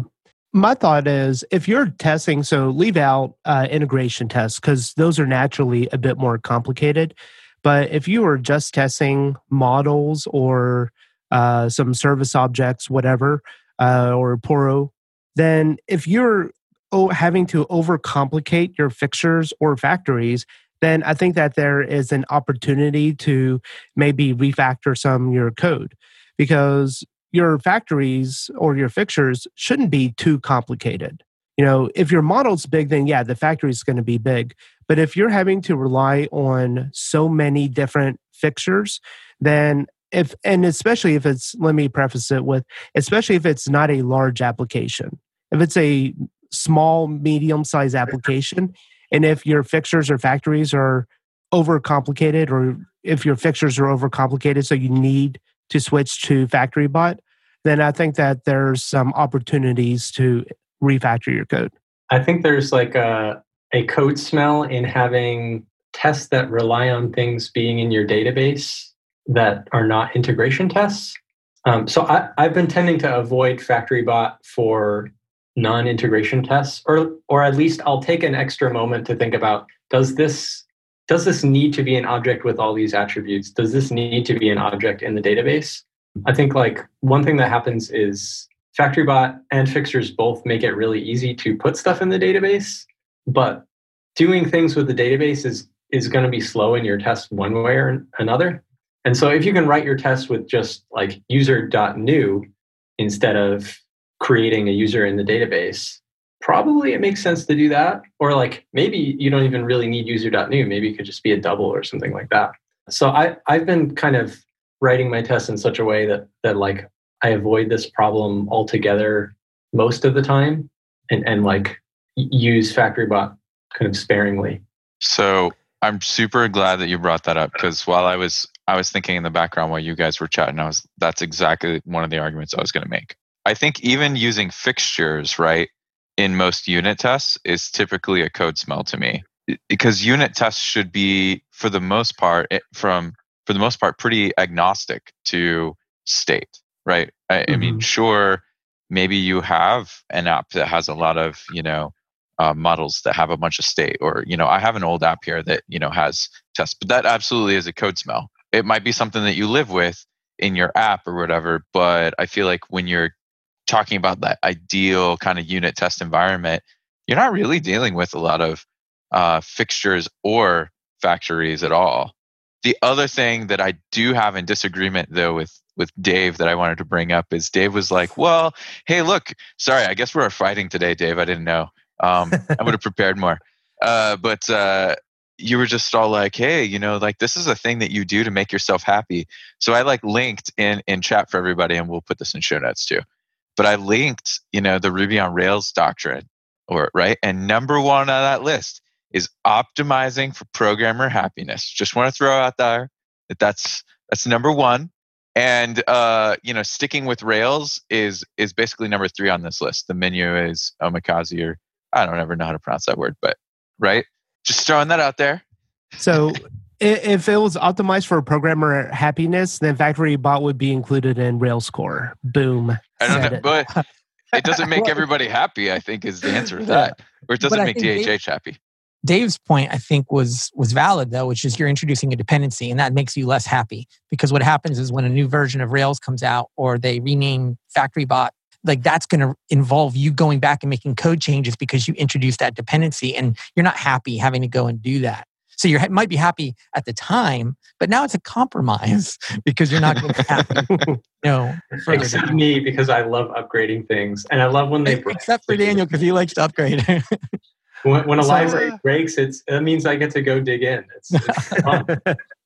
My thought is if you're testing, so leave out uh, integration tests because those are naturally a bit more complicated. But if you are just testing models or uh, some service objects, whatever, uh, or Poro, then if you're oh, having to overcomplicate your fixtures or factories, then I think that there is an opportunity to maybe refactor some your code because your factories or your fixtures shouldn't be too complicated. You know, if your model's big, then yeah, the factory is going to be big. But if you're having to rely on so many different fixtures, then if and especially if it's let me preface it with especially if it's not a large application if it's a small medium size application and if your fixtures or factories are overcomplicated or if your fixtures are overcomplicated so you need to switch to factory bot, then I think that there's some opportunities to refactor your code. I think there's like a, a code smell in having tests that rely on things being in your database that are not integration tests. Um, so I, I've been tending to avoid FactoryBot for non-integration tests, or or at least I'll take an extra moment to think about does this does this need to be an object with all these attributes? Does this need to be an object in the database? I think like one thing that happens is FactoryBot and Fixtures both make it really easy to put stuff in the database, but doing things with the database is is going to be slow in your test one way or another. And so if you can write your test with just like user.new instead of creating a user in the database, probably it makes sense to do that. Or like maybe you don't even really need user.new. Maybe it could just be a double or something like that. So I, I've been kind of writing my tests in such a way that that like I avoid this problem altogether most of the time and, and like use FactoryBot kind of sparingly. So I'm super glad that you brought that up because while I was I was thinking in the background while you guys were chatting, I was that's exactly one of the arguments I was going to make. I think even using fixtures, right, in most unit tests is typically a code smell to me because unit tests should be for the most part eh, from for the most part pretty agnostic to state right I, mm-hmm. I mean mm-hmm. sure maybe you have an app that has a lot of you know uh, models that have a bunch of state or you know i have an old app here that you know has tests but that absolutely is a code smell it might be something that you live with in your app or whatever but i feel like when you're talking about that ideal kind of unit test environment you're not really dealing with a lot of uh, fixtures or factories at all the other thing that i do have in disagreement though with with Dave that I wanted to bring up is Dave was like, "Well, hey, look, sorry, I guess we're fighting today, Dave. I didn't know. Um, I would have prepared more, uh, but uh, you were just all like, hey, you know, like this is a thing that you do to make yourself happy. So I like linked in in chat for everybody, and we'll put this in show notes too. But I linked, you know, the Ruby on Rails doctrine, or right, and number one on that list is optimizing for programmer happiness. Just want to throw out there that that's that's number one. And uh, you know sticking with rails is is basically number three on this list. The menu is omakase or i don't ever know how to pronounce that word but right? Just throwing that out there. So if it was optimized for programmer happiness then Factory Bot would be included in rails core boom. I don't know it. but it doesn't make everybody happy i think is the answer to that. Or it doesn't make dhh happy. Dave's point, I think, was was valid though, which is you're introducing a dependency, and that makes you less happy. Because what happens is when a new version of Rails comes out or they rename Factory Bot like that's going to involve you going back and making code changes because you introduced that dependency, and you're not happy having to go and do that. So you might be happy at the time, but now it's a compromise because you're not going to be happy. no, except down. me because I love upgrading things, and I love when they except for Daniel because he likes to upgrade. When, when a so, library uh, breaks, it's it means I get to go dig in. It's, it's fun.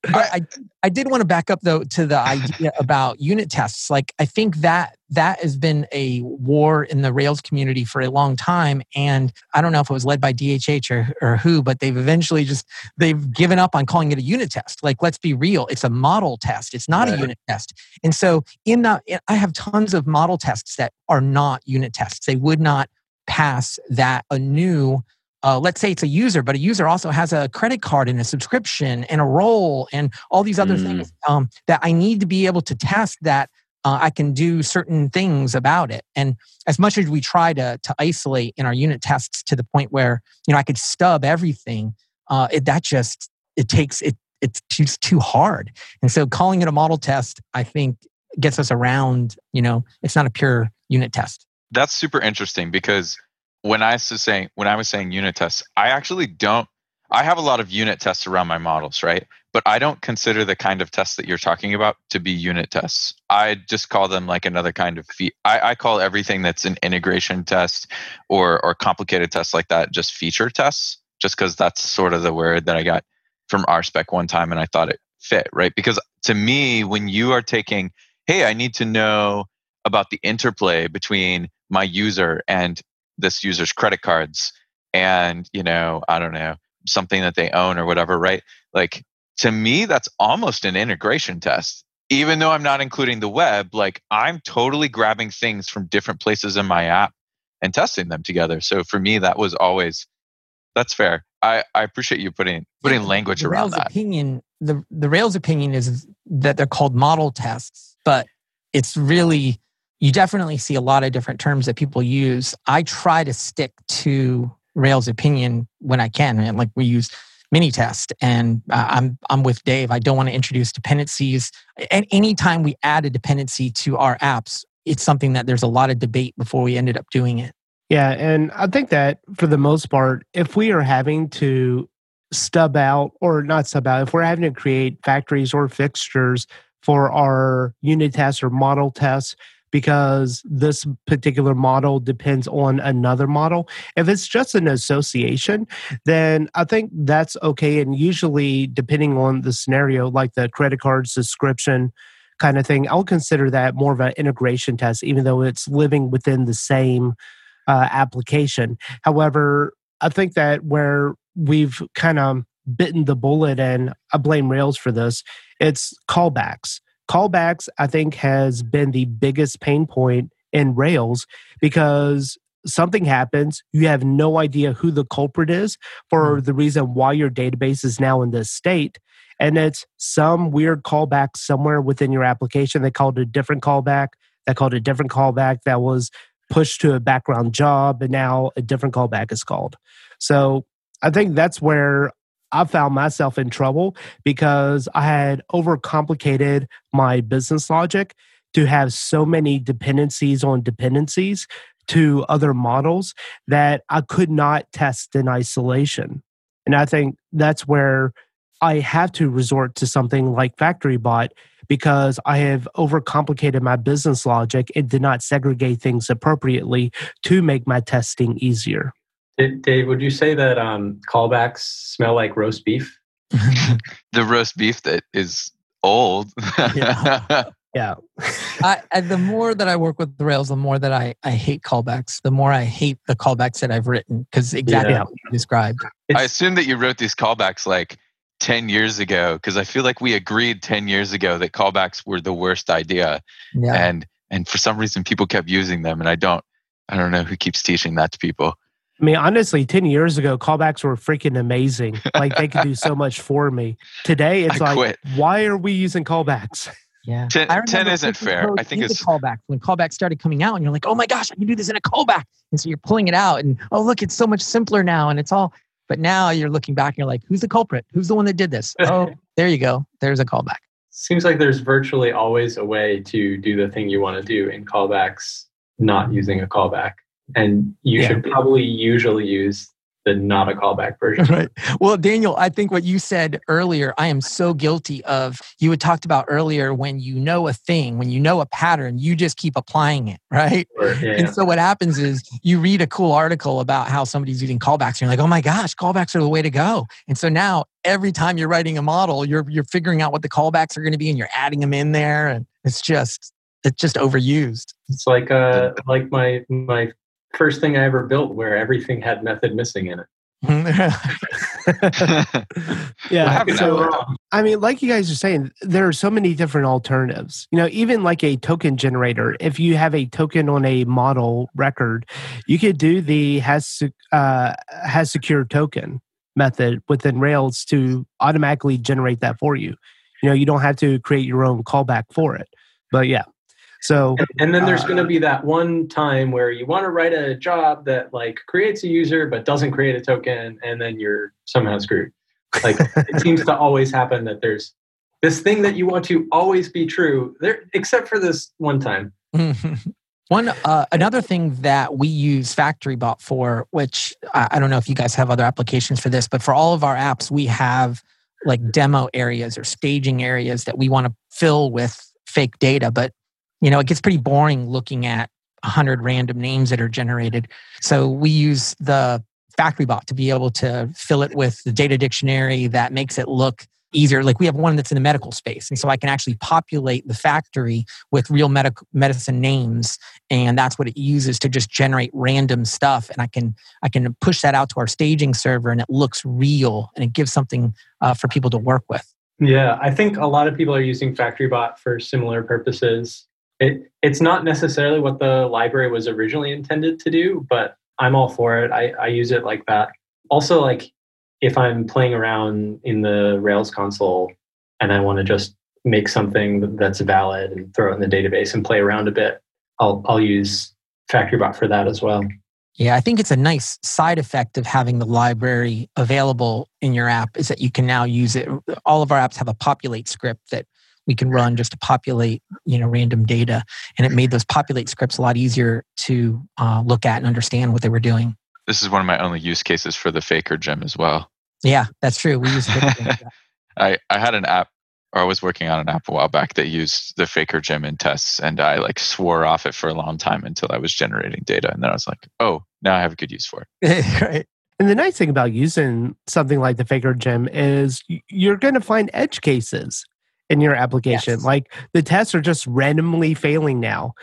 I, I did want to back up though to the idea about unit tests. Like I think that that has been a war in the Rails community for a long time, and I don't know if it was led by DHH or, or who, but they've eventually just they've given up on calling it a unit test. Like let's be real, it's a model test. It's not right. a unit test. And so in that, I have tons of model tests that are not unit tests. They would not pass that a new uh, let's say it's a user, but a user also has a credit card and a subscription and a role and all these other mm. things um, that I need to be able to test that uh, I can do certain things about it. And as much as we try to to isolate in our unit tests to the point where you know I could stub everything, uh, it, that just it takes it it's just too hard. And so calling it a model test, I think, gets us around. You know, it's not a pure unit test. That's super interesting because when I was saying when I was saying unit tests, I actually don't. I have a lot of unit tests around my models, right? But I don't consider the kind of tests that you're talking about to be unit tests. I just call them like another kind of fee. I, I call everything that's an integration test or or complicated tests like that just feature tests, just because that's sort of the word that I got from RSpec one time, and I thought it fit, right? Because to me, when you are taking, hey, I need to know about the interplay between my user and this user's credit cards and you know i don't know something that they own or whatever right like to me that's almost an integration test even though I'm not including the web, like I'm totally grabbing things from different places in my app and testing them together. So for me, that was always that's fair. I, I appreciate you putting putting Yeah, language the around Rails that. opinion the the Rails opinion is that they're called model tests, but it's really you definitely see a lot of different terms that people use. I try to stick to Rails opinion when I can, and like we use Minitest, and uh, I'm I'm with Dave. I don't want to introduce dependencies. And anytime we add a dependency to our apps, it's something that there's a lot of debate before we ended up doing it. Yeah, and I think that for the most part, if we are having to stub out or not stub out, if we're having to create factories or fixtures for our unit tests or model tests because this particular model depends on another model, if it's just an association, then I think that's okay. And usually, depending on the scenario, like the credit card subscription kind of thing, I'll consider that more of an integration test, even though it's living within the same uh, application. However, I think that where we've kind of bitten the bullet, and I blame Rails for this, it's callbacks. Callbacks, I think, has been the biggest pain point in Rails because something happens, you have no idea who the culprit is for mm-hmm. the reason why your database is now in this state. And it's some weird callback somewhere within your application. They called a different callback. That called a different callback that was pushed to a background job, and now a different callback is called. So I think that's where I found myself in trouble because I had overcomplicated my business logic to have so many dependencies on dependencies to other models that I could not test in isolation. And I think that's where I have to resort to something like FactoryBot because I have overcomplicated my business logic and did not segregate things appropriately to make my testing easier. Dave, Dave, would you say that um, callbacks smell like roast beef? the roast beef that is old. Yeah. Yeah. I, I, the more that I work with the Rails, the more that I, I hate callbacks. The more I hate the callbacks that I've written because exactly Yeah. what you described. I assume that you wrote these callbacks like 10 years ago because I feel like we agreed 10 years ago that callbacks were the worst idea. Yeah. And and for some reason people kept using them and I don't I don't know who keeps teaching that to people. I mean, honestly, 10 years ago, callbacks were freaking amazing. Like they could do so much for me. Today, it's I like, quit. why are we using callbacks? Yeah. 10 10 isn't fair. I think into it's callback when callbacks started coming out, and you're like, oh my gosh, I can do this in a callback. And so you're pulling it out, and oh look, it's so much simpler now, and it's all. But now you're looking back, and you're like, who's the culprit? Who's the one that did this? Oh, there you go. There's a callback. seems like there's virtually always a way to do the thing you want to do in callbacks, not using a callback. And you Yeah. should probably usually use the not a callback version. Right. Well, Daniel, I think what you said earlier, I am so guilty of. You had talked about earlier when you know a thing, when you know a pattern, you just keep applying it, right? Or- yeah, And so what happens is you read a cool article about how somebody's using callbacks, and you're like, oh my gosh, callbacks are the way to go. And so now every time you're writing a model, you're you're figuring out what the callbacks are going to be and you're adding them in there. And it's just it's just overused. It's like uh like my my first thing I ever built where everything had method missing in it. Yeah. So. I mean, like you guys are saying, there are so many different alternatives. You know, even like a token generator, if you have a token on a model record, you could do the has uh, has secure token method within Rails to automatically generate that for you. You know, you don't have to create your own callback for it. But yeah, so And, and then there's Uh, going to be that one time where you want to write a job that like creates a user but doesn't create a token, and then you're somehow screwed. Like it seems to always happen that there's this thing that you want to always be true, there except for this one time. One uh, another thing that we use FactoryBot for, which I, I don't know if you guys have other applications for this, but for all of our apps, we have like demo areas or staging areas that we want to fill with fake data. But you know, it gets pretty boring looking at a hundred random names that are generated. So we use the factory bot to be able to fill it with the data dictionary that makes it look easier. Like we have one that's in the medical space, and so I can actually populate the factory with real medical medicine names and that's what it uses to just generate random stuff and i can i can push that out to our staging server and it looks real and it gives something uh, for people to work with Yeah, I think a lot of people are using FactoryBot for similar purposes. It, it's not necessarily what the library was originally intended to do, but I'm all for it. I, I use it like that. Also, like if I'm playing around in the Rails console and I want to just make something that's valid and throw it in the database and play around a bit, I'll I'll use FactoryBot for that as well. Yeah, I think it's a nice side effect of having the library available in your app is that you can now use it. All of our apps have a populate script that we can run just to populate, you know, random data, and it made those populate scripts a lot easier to uh, look at and understand what they were doing. This is one of my only use cases for the Faker gem as well. Yeah, that's true. We use. I I had an app or I was working on an app a while back that used the Faker gem in tests, and I like swore off it for a long time until I was generating data, and then I was like, oh, now I have a good use for it. right. And the nice thing about using something like the Faker gem is you're going to find edge cases in your application. Yes. Like the tests are just randomly failing now,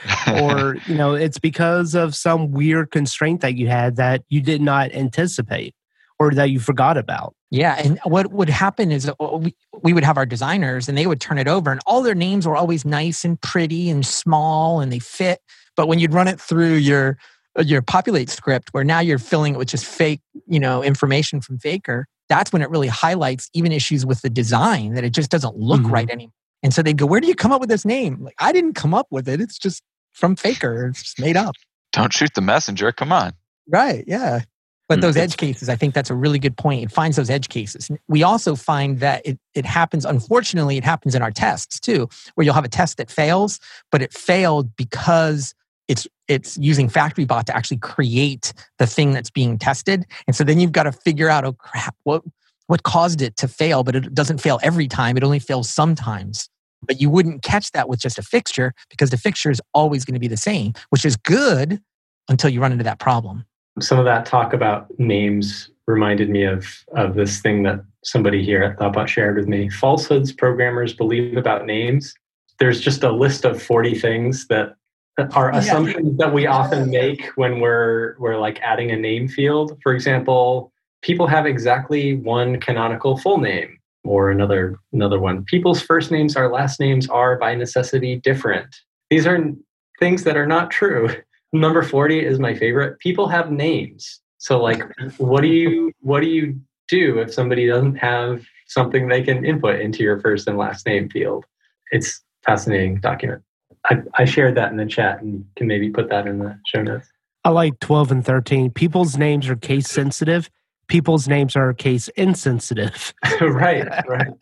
or you know, it's because of some weird constraint that you had that you did not anticipate or that you forgot about. Yeah, and what would happen is uh, we, we would have our designers and they would turn it over and all their names were always nice and pretty and small and they fit, but when you'd run it through your uh, your populate script where now you're filling it with just fake, you know, information from Faker, that's when it really highlights even issues with the design that it just doesn't look mm-hmm. right anymore. And so they go, "Where do you come up with this name?" Like, I didn't come up with it. It's just from Faker. It's just made up. Don't shoot the messenger. Come on. Right. Yeah. But those edge cases, I think that's a really good point. It finds those edge cases. We also find that it, it happens, unfortunately, it happens in our tests too, where you'll have a test that fails, but it failed because it's it's using factory bot to actually create the thing that's being tested. And so then you've got to figure out, oh crap, what what caused it to fail? But it doesn't fail every time, it only fails sometimes. But you wouldn't catch that with just a fixture because the fixture is always going to be the same, which is good until you run into that problem some of that talk about names reminded me of of this thing that somebody here at Thoughtbot shared with me. Falsehoods programmers believe about names. There's just a list of 40 things that are assumptions that we often make when we're we're like adding a name field. For example, people have exactly one canonical full name or another another one. People's first names or last names are by necessity different. These are things that are not true. Number 40 is my favorite. People have names. So like what do you what do you do if somebody doesn't have something they can input into your first and last name field? It's fascinating document. I, I shared that in the chat and can maybe put that in the show notes. I like 12 and 13. People's names are case sensitive. People's names are case insensitive. right, right.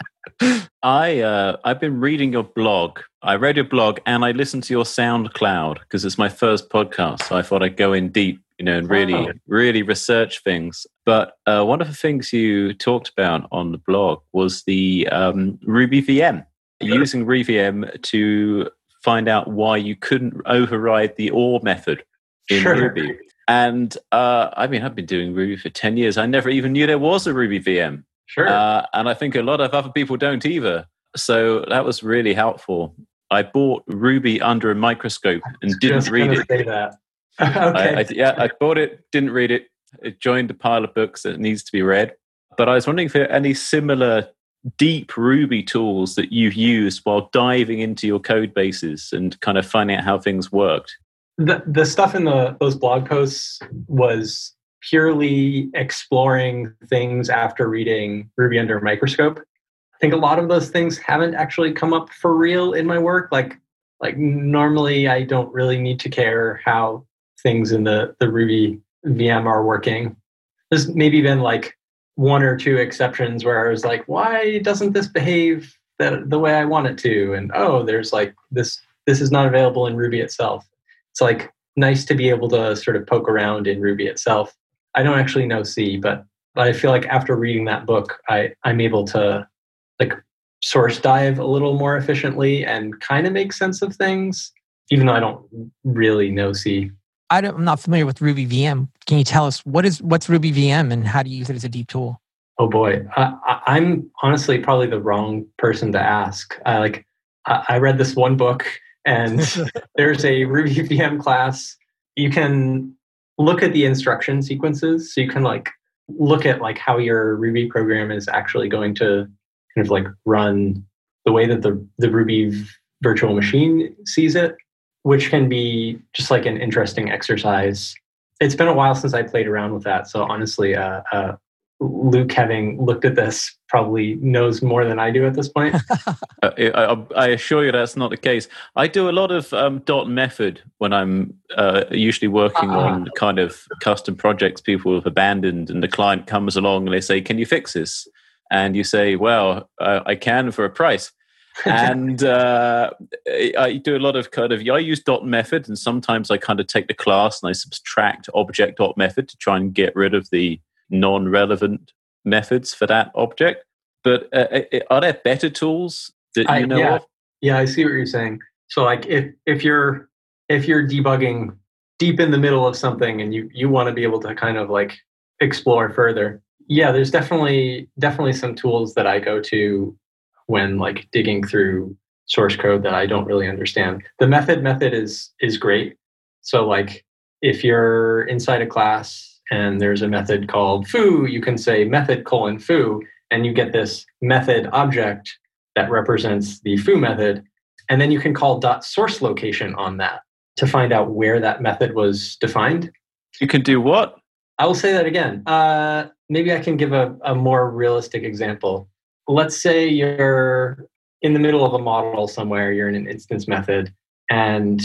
I uh, I've been reading your blog. I read your blog and I listened to your SoundCloud because it's my first podcast. So I thought I'd go in deep, you know, and really, oh. really research things. But uh, one of the things you talked about on the blog was the um, Ruby VM, using RubyVM to find out why you couldn't override the OR method in sure. Ruby. And uh, I mean, I've been doing Ruby for 10 years. I never even knew there was a Ruby VM. Sure. Uh, and I think a lot of other people don't either. So that was really helpful. I bought Ruby under a microscope and didn't read it. Okay. I, I, yeah, I bought it, didn't read it. It joined the pile of books that needs to be read. But I was wondering if there are any similar deep Ruby tools that you've used while diving into your code bases and kind of finding out how things worked. The, the stuff in the those blog posts was purely exploring things after reading Ruby under a microscope. I think a lot of those things haven't actually come up for real in my work. Like, like normally I don't really need to care how things in the, the Ruby VM are working. There's maybe been like one or two exceptions where I was like, why doesn't this behave the, the way I want it to? And oh, there's like this, this is not available in Ruby itself. It's like nice to be able to sort of poke around in Ruby itself I don't actually know C, but but I feel like after reading that book, I I'm able to like source dive a little more efficiently and kind of make sense of things, even though I don't really know C. I am not familiar with Ruby VM. Can you tell us what is what's Ruby VM and how do you use it as a deep tool? Oh boy, I, am honestly probably the wrong person to ask. I like I, I read this one book and there's a Ruby VM class. You can look at the instruction sequences so you can like look at like how your ruby program is actually going to kind of like run the way that the, the Ruby virtual machine sees it, which can be just like an interesting exercise. It's been a while since I played around with that. So honestly, uh, uh, Luke, having looked at this, probably knows more than I do at this point. Uh, I, I, assure you that's not the case. I do a lot of um, dot method when I'm uh, usually working uh-huh. on kind of custom projects people have abandoned, and the client comes along and they say, "Can you fix this?" And you say, "Well, uh, I can for a price." And uh, I do a lot of kind of I use dot method, and sometimes I kind of take the class and I subtract object dot method to try and get rid of the non-relevant methods for that object. But uh, uh, uh, are there better tools that you know yeah, of? Yeah, I see what you're saying. So like if if you're if you're debugging deep in the middle of something and you you want to be able to kind of like explore further, yeah, there's definitely definitely some tools that I go to when like digging through source code that I don't really understand. The method method is is great. So like if you're inside a class and there's a method called foo, you can say method colon foo, and you get this method object that represents the foo method. And then you can call dot source location on that to find out where that method was defined. You can do what? I will say that again. Uh, maybe I can give a, a more realistic example. Let's say you're in the middle of a model somewhere, you're in an instance method, and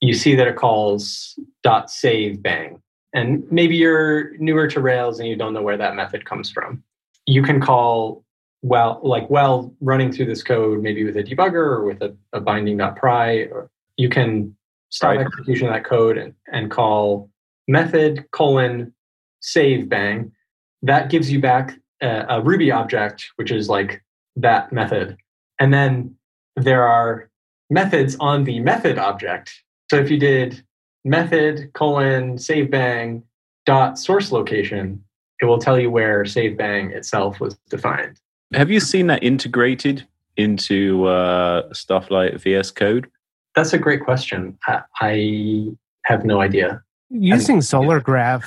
you see that it calls dot save bang and maybe you're newer to Rails and you don't know where that method comes from. You can call well, like well, running through this code, maybe with a debugger or with a, a binding.pry, or you can stop right. execution of that code and, and call method colon save bang. That gives you back a, a Ruby object, which is like that method. And then there are methods on the method object. So if you did method colon save bang dot source location, it will tell you where save bang itself was defined. Have you seen that integrated into uh, stuff like VS Code? That's a great question. I, I have no idea. Using Solargraph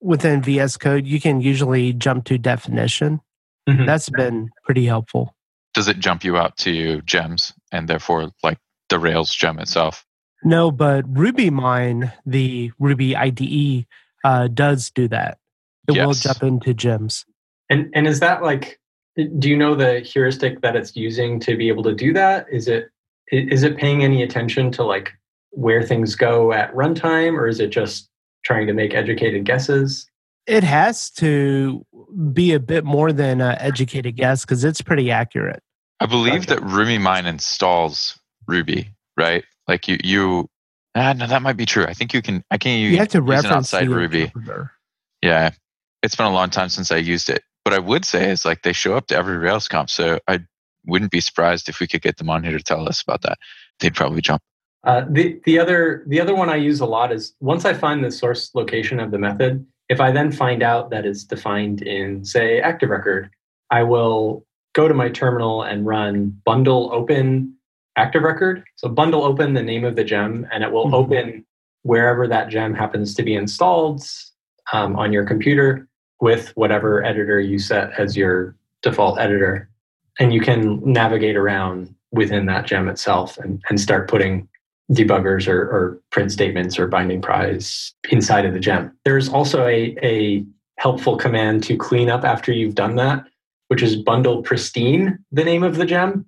within VS Code, you can usually jump to definition. Mm-hmm. That's been pretty helpful. Does it jump you out to gems and therefore like the Rails gem itself? No, but RubyMine, the Ruby IDE, uh, does do that. It yes. will jump into gems. And and is that like? Do you know the heuristic that it's using to be able to do that? Is it is it paying any attention to like where things go at runtime, or is it just trying to make educated guesses? It has to be a bit more than an educated guess because it's pretty accurate. I believe that RubyMine installs Ruby, right? Like you, you. Ah, no, that might be true. I think you can. I can. You, you have to reference outside Ruby. Interpreter. Yeah, it's been a long time since I used it. But I would say is like they show up to every RailsConf, so I wouldn't be surprised if we could get them on here to tell us about that. They'd probably jump. Uh, the the other the other one I use a lot is once I find the source location of the method, if I then find out that it's defined in say Active Record, I will go to my terminal and run bundle open active record. So bundle open the name of the gem and it will mm-hmm. open wherever that gem happens to be installed um, on your computer with whatever editor you set as your default editor. And you can navigate around within that gem itself and, and start putting debuggers or, or print statements or binding pries inside of the gem. There's also a, a helpful command to clean up after you've done that, which is bundle pristine, the name of the gem.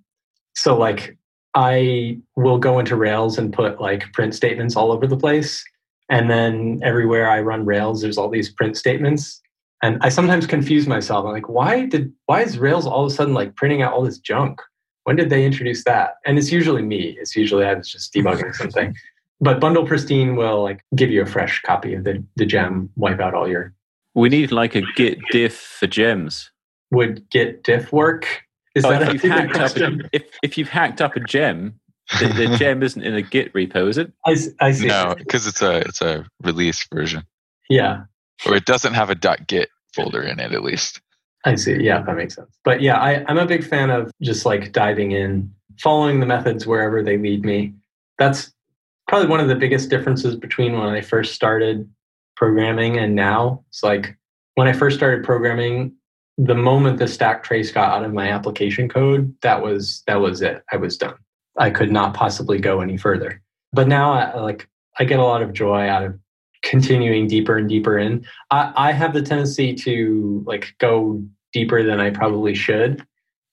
So like I will go into Rails and put like print statements all over the place. And then everywhere I run Rails, there's all these print statements. And I sometimes confuse myself. I'm like, why did why is Rails all of a sudden like printing out all this junk? When did they introduce that? And it's usually me. It's usually I was just debugging something. But Bundle Pristine will like give you a fresh copy of the, the gem, wipe out all your. We need like a git diff for gems. Would git diff work? Is oh, that if, you've hacked up a, if, if you've hacked up a gem, the, the gem isn't in a Git repo, is it? I, I see. No, because it's a it's a release version. Yeah. Or it doesn't have a .git folder in it, at least. I see. Yeah, that makes sense. But yeah, I, I'm a big fan of just like diving in, following the methods wherever they lead me. That's probably one of the biggest differences between when I first started programming and now. It's like when I first started programming, the moment the stack trace got out of my application code, that was that was it. I was done. I could not possibly go any further. But now, I, like I get a lot of joy out of continuing deeper and deeper in. I, I have the tendency to like go deeper than I probably should.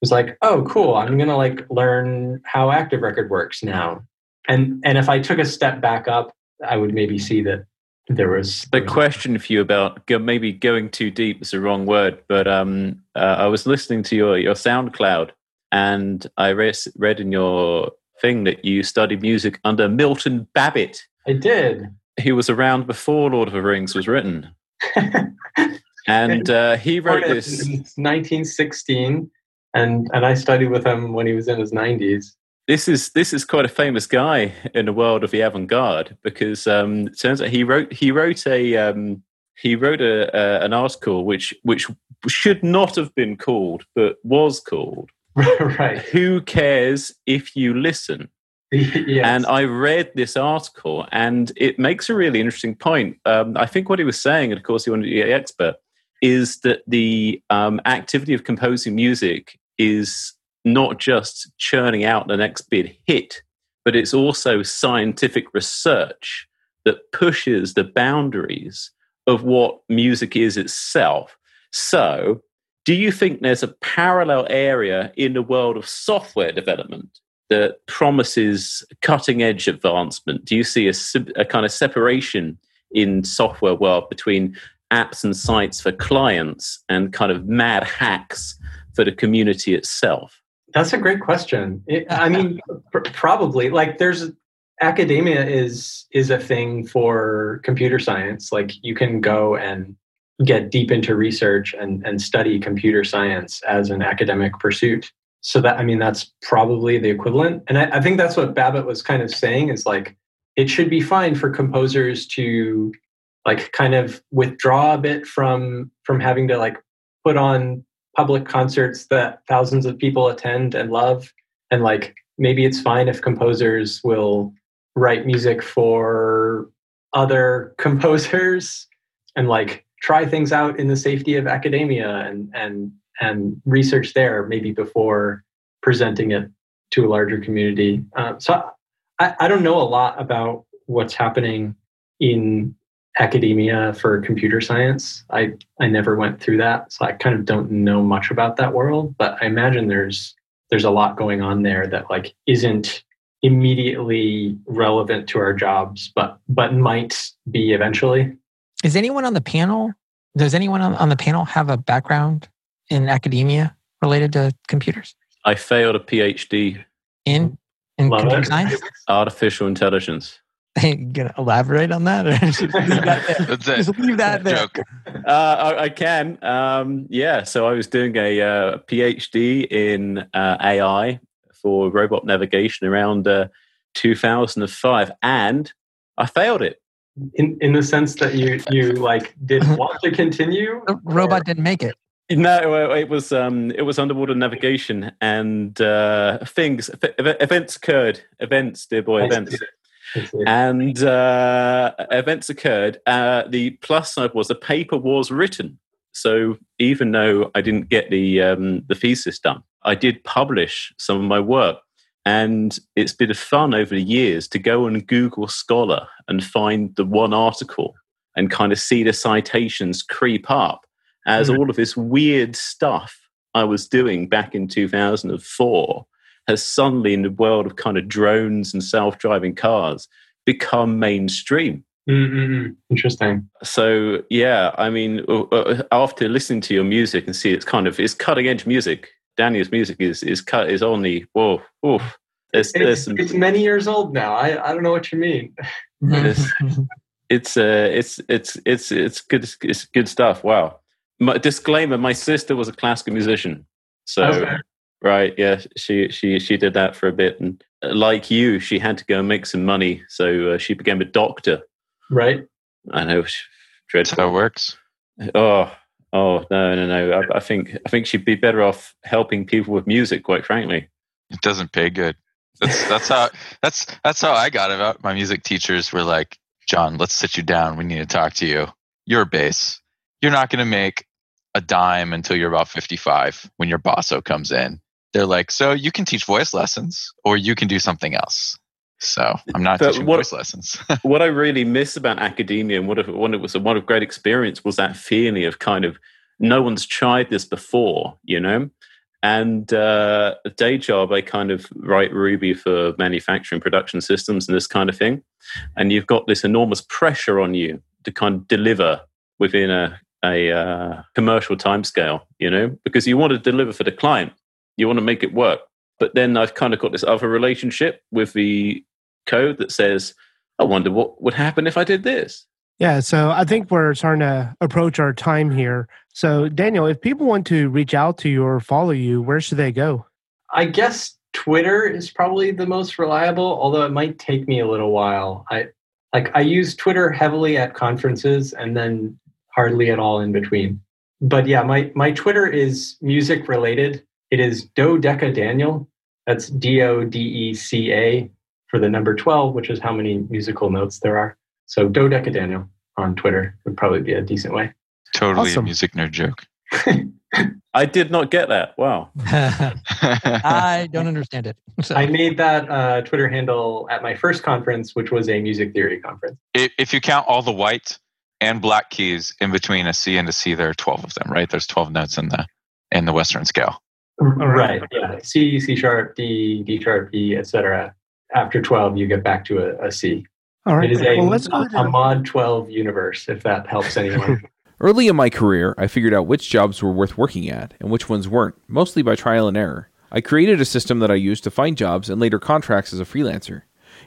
It's like, oh, cool. I'm gonna like learn how Active Record works now. And and if I took a step back up, I would maybe see that there was the question for you about go, maybe going too deep is the wrong word, but um, uh, I was listening to your your SoundCloud, and I read in your thing that you studied music under Milton Babbitt. I did. He was around before Lord of the Rings was written, and uh, he wrote this 1916, and and I studied with him when he was in his 90s this is this is quite a famous guy in the world of the avant-garde because um, it turns out he wrote he wrote a um, he wrote a, a, an article which which should not have been called but was called right. Who cares if you listen yes. and i read this article and it makes a really interesting point um, i think what he was saying and of course he wanted to be an expert is that the um, activity of composing music is not just churning out the next big hit, but it's also scientific research that pushes the boundaries of what music is itself. So, do you think there's a parallel area in the world of software development that promises cutting edge advancement? Do you see a, a kind of separation in software world between apps and sites for clients and kind of mad hacks for the community itself? That's a great question. It, I mean, pr- probably like there's academia is is a thing for computer science. Like you can go and get deep into research and and study computer science as an academic pursuit. So that I mean that's probably the equivalent. And I, I think that's what Babbitt was kind of saying is like it should be fine for composers to like kind of withdraw a bit from from having to like put on public concerts that thousands of people attend and love and like maybe it's fine if composers will write music for other composers and like try things out in the safety of academia and and and research there maybe before presenting it to a larger community uh, so I, I don't know a lot about what's happening in academia for computer science. I, I never went through that, so I kind of don't know much about that world. But I imagine there's there's a lot going on there that like isn't immediately relevant to our jobs, but but might be eventually. Is anyone on the panel? Does anyone on, on the panel have a background in academia related to computers? I failed a PhD in in Love computer it. science. artificial intelligence. you gonna elaborate on that, or just leave that there? Just leave that there. Joke. Uh, I, I can. Um, yeah. So I was doing a uh, PhD in uh, AI for robot navigation around uh, 2005, and I failed it. In in the sense that you you like didn't want to continue. The robot didn't make it. No, it was um, it was underwater navigation, and uh, things ev- events occurred. Events, dear boy, events. see. I see. and uh, events occurred. Uh, the plus side was the paper was written. So even though I didn't get the um, the thesis done, I did publish some of my work, and it's been fun over the years to go on Google Scholar and find the one article and kind of see the citations creep up as Mhm. all of this weird stuff I was doing back in 2004 has suddenly, in the world of kind of drones and self driving cars, become mainstream. Mm-mm-mm. Interesting. So yeah, I mean, uh, uh, after listening to your music and see it's kind of it's cutting edge music. Daniel's music is is cut is only the whoa, oof. There's, there's It's, some, it's many years old now. I, I don't know what you mean. Yes. it's uh, it's it's it's it's good it's good stuff. Wow. My, disclaimer: My sister was a classical musician, so Okay. right, yeah, she she she did that for a bit, and uh, like you, she had to go and make some money, so uh, she became a doctor. Right. I know, That's dreadful. how it works. Oh, oh no, no, no! I, I think I think she'd be better off helping people with music. Quite frankly, It doesn't pay good. That's that's how that's that's how I got about my music teachers were like, John, let's sit you down. We need to talk to you. You're bass. You're not going to make a dime until you're about 55 when your bosso comes in. They're like, so you can teach voice lessons or you can do something else. So I'm not But teaching what- voice lessons. what I really miss about academia and what, if, what it was one of great experience was that feeling of kind of no one's tried this before, you know. And uh, a day job, I kind of write Ruby for manufacturing production systems and this kind of thing. And you've got this enormous pressure on you to kind of deliver within a, a uh, commercial timescale, you know, because you want to deliver for the client, you want to make it work. But then I've kind of got this other relationship with the code that says, I wonder what would happen if I did this. Yeah, so I think we're starting to approach our time here. So, Daniel, if people want to reach out to you or follow you, where should they go? I guess Twitter is probably the most reliable, although it might take me a little while. I like I use Twitter heavily at conferences and then hardly at all in between. But yeah, my my Twitter is music related. It is Dodeca Daniel. That's D O D E C A for the number 12, which is how many musical notes there are. So Dodeca Daniel on Twitter would probably be a decent way. totally Awesome. a music nerd joke. I did not get that. Wow. I don't understand it. So, I made that uh, Twitter handle at my first conference, which was a music theory conference. if, if you count all the white and black keys in between a C and a C, there are 12 of them, right? There's 12 notes in the in the Western scale. Right. Yeah. C, C sharp, D, D sharp, E, etc. After 12, you get back to a, a C. All right. It is a, well, let's go a, ahead mod 12 universe, if that helps anyone. Early in my career, I figured out which jobs were worth working at and which ones weren't, mostly by trial and error. I created a system that I used to find jobs and later contracts as a freelancer.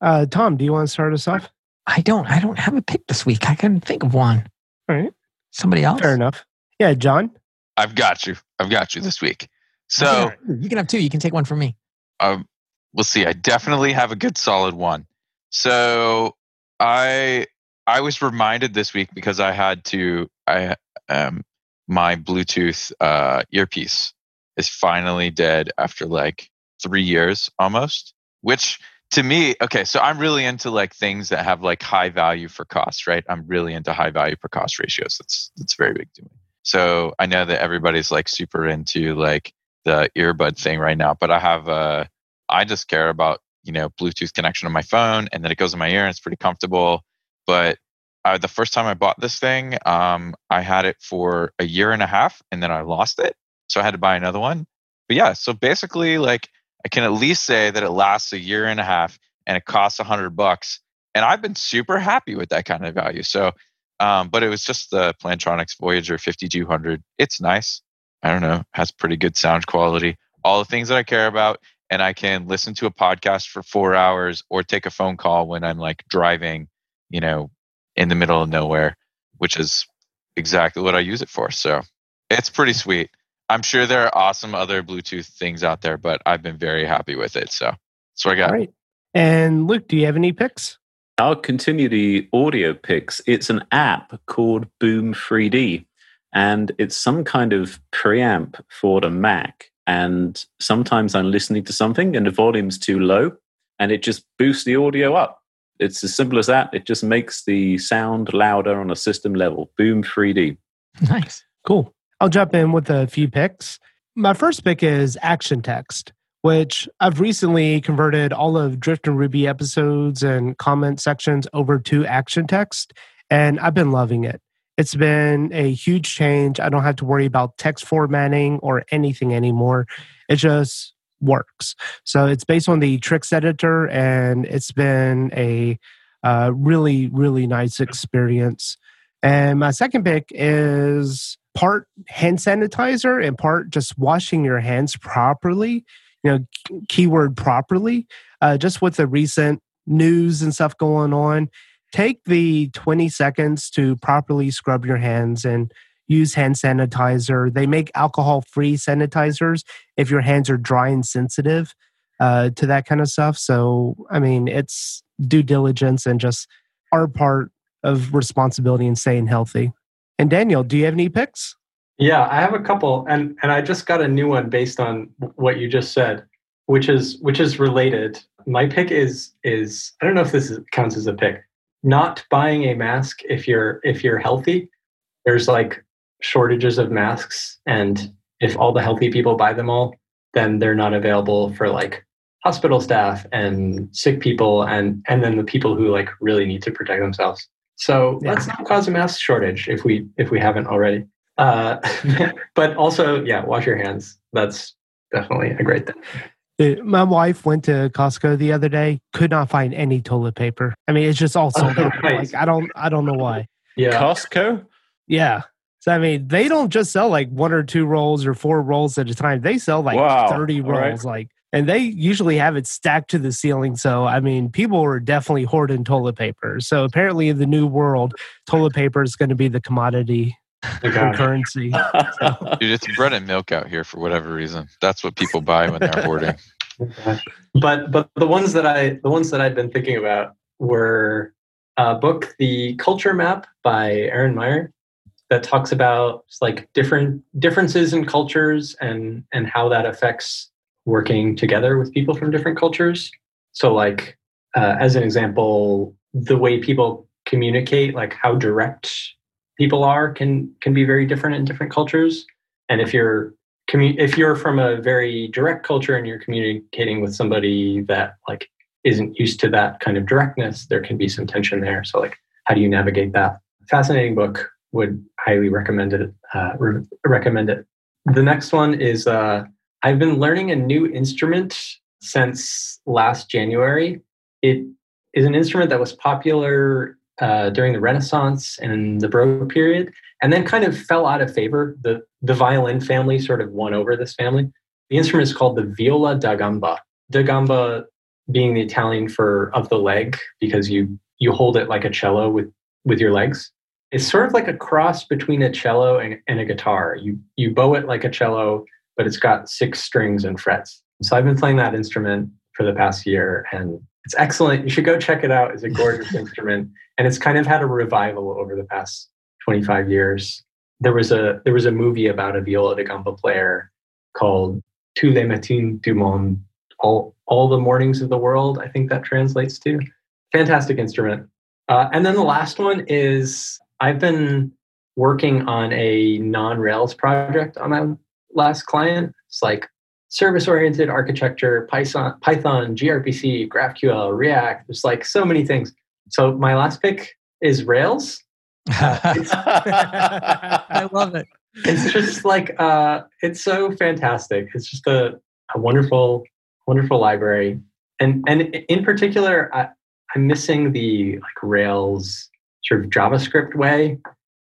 Uh, Tom, do you want to start us off? I don't. I don't have a pick this week. I couldn't think of one. All right. Somebody else. Fair enough. Yeah, John. I've got you. I've got you this week. So you can have two. You can take one from me. um, we'll see. I definitely have a good solid one. So I I was reminded this week because I had to I um my Bluetooth uh, earpiece is finally dead after like three years almost. Which to me, okay, so I'm really into like things that have like high value for cost, right? I'm really into high value per cost ratios. That's that's very big to me. So I know that everybody's like super into like the earbud thing right now, but I have a I just care about you know Bluetooth connection on my phone, and then it goes in my ear, and it's pretty comfortable. But uh, the first time I bought this thing, um, I had it for a year and a half, and then I lost it, so I had to buy another one. But yeah, so basically, like I can at least say that it lasts a year and a half, and it costs a hundred bucks, and I've been super happy with that kind of value. So, um, but it was just the Plantronics Voyager 5200. It's nice. I don't know, has pretty good sound quality, all the things that I care about and I can listen to a podcast for four hours or take a phone call when I'm like driving, you know, in the middle of nowhere, which is exactly what I use it for. So it's pretty sweet. I'm sure there are awesome other Bluetooth things out there, but I've been very happy with it. So that's what I got. All right. And Luke, do you have any picks? I'll continue the audio picks. It's an app called Boom 3D, and it's some kind of preamp for the Mac. And sometimes I'm listening to something and the volume's too low, and it just boosts the audio up. It's as simple as that. It just makes the sound louder on a system level. Boom 3D. Nice. Cool. I'll jump in with a few picks. My first pick is Action Text, which I've recently converted all of Drifting Ruby episodes and comment sections over to Action Text, and I've been loving it. It's been a huge change. I don't have to worry about text formatting or anything anymore. It just works. So it's based on the Trix editor, and it's been a uh, really, really nice experience. And my second pick is part hand sanitizer and part just washing your hands properly. You know, keyword properly. Uh, just with the recent news and stuff going on, take the 20 seconds to properly scrub your hands and use hand sanitizer. They make alcohol free sanitizers if your hands are dry and sensitive uh, to that kind of stuff. So, I mean, it's due diligence and just our part of responsibility in staying healthy. And Daniel, do you have any picks? Yeah, I have a couple, and and I just got a new one based on what you just said, which is which is related. My pick is is I don't know if this is, counts as a pick. Not buying a mask if you're if you're healthy. There's like shortages of masks, and if all the healthy people buy them all, then they're not available for like hospital staff and sick people, and and then the people who like really need to protect themselves. So Yeah. let's not cause a mask shortage if we if we haven't already. Uh, but also, yeah, wash your hands. That's definitely a great thing. Uh, My wife went to Costco the other day, could not find any toilet paper. I mean, it's just all sold out. Right. Like I don't I don't know why. Yeah, Costco? Yeah. So I mean, they don't just sell like one or two rolls or four rolls at a time. They sell like Wow. 30 All right. rolls like and they usually have it stacked to the ceiling. So I mean, people are definitely hoarding toilet paper. So apparently in the new world, toilet paper is going to be the commodity for gosh. currency. Dude, it's bread and milk out here for whatever reason. That's what people buy when they're hoarding. but but the ones that I the ones that I'd been thinking about were a book, The Culture Map by Erin Meyer, that talks about like different differences in cultures and and how that affects working together with people from different cultures. So like uh, as an example, the way people communicate, like how direct people are, can can be very different in different cultures. And if you're commu- if you're from a very direct culture and you're communicating with somebody that like isn't used to that kind of directness, there can be some tension there. So like, how do you navigate that? Fascinating book. Would highly recommend it. Uh, re- recommend it. The next one is uh, I've been learning a new instrument since last January. It is an instrument that was popular uh, during the Renaissance and the Baroque period, and then kind of fell out of favor. The the violin family sort of won over this family. The instrument is called the viola da gamba. Da gamba being the Italian for of the leg because you you hold it like a cello with with your legs. It's sort of like a cross between a cello and, and a guitar. You you bow it like a cello, but it's got six strings and frets. So I've been playing that instrument for the past year and it's excellent. You should go check it out. It's a gorgeous instrument and it's kind of had a revival over the past 25 years. There was a there was a movie about a viola da gamba player called Tous les matins du monde, all all the mornings of the world. I think that translates to fantastic instrument. Uh, and then the last one is I've been working on a non Rails project on my last client. It's like service oriented architecture, Python, Python, gRPC, GraphQL, React. There's like so many things. So my last pick is Rails. I love it. It's just like uh, it's so fantastic. It's just a, a wonderful, wonderful library, and and in particular, I, I'm missing the like Rails sort of JavaScript way,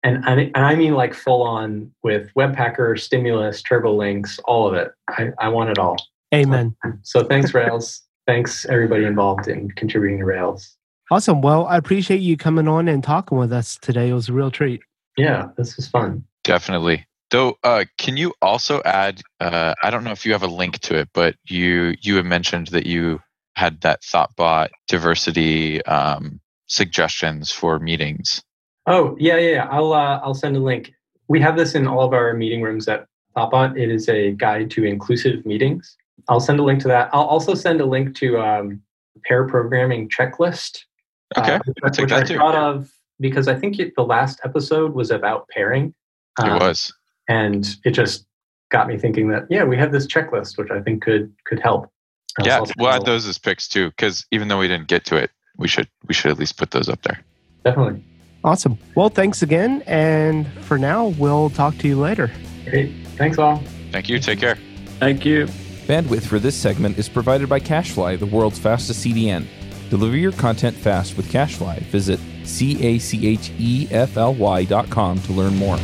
and and, and I mean like full on with Webpacker, Stimulus, TurboLinks, all of it. I, I want it all. Amen. So thanks Rails. thanks everybody involved in contributing to Rails. Awesome. Well, I appreciate you coming on and talking with us today. It was a real treat. Yeah, this was fun. Definitely. Though, uh, can you also add? Uh, I don't know if you have a link to it, but you you had mentioned that you had that ThoughtBot diversity um, suggestions for meetings. Oh yeah, yeah. yeah. I'll uh, I'll send a link. We have this in all of our meeting rooms at ThoughtBot. It is a guide to inclusive meetings. I'll send a link to that. I'll also send a link to um, pair programming checklist. Okay, uh, which, I'll take which that I too. thought of because I think it, the last episode was about pairing. It Um, was. and it just got me thinking that yeah, we have this checklist which I think could could help. Uh, Yeah, we'll add those as picks too, because even though we didn't get to it, we should we should at least put those up there. Definitely. Awesome. Well, thanks again. And for now, we'll talk to you later. Great. Thanks all. Thank you. Take care. Thank you. Bandwidth for this segment is provided by CacheFly, the world's fastest CDN. Deliver your content fast with CacheFly. Visit C A C H E F L Y dot com to learn more.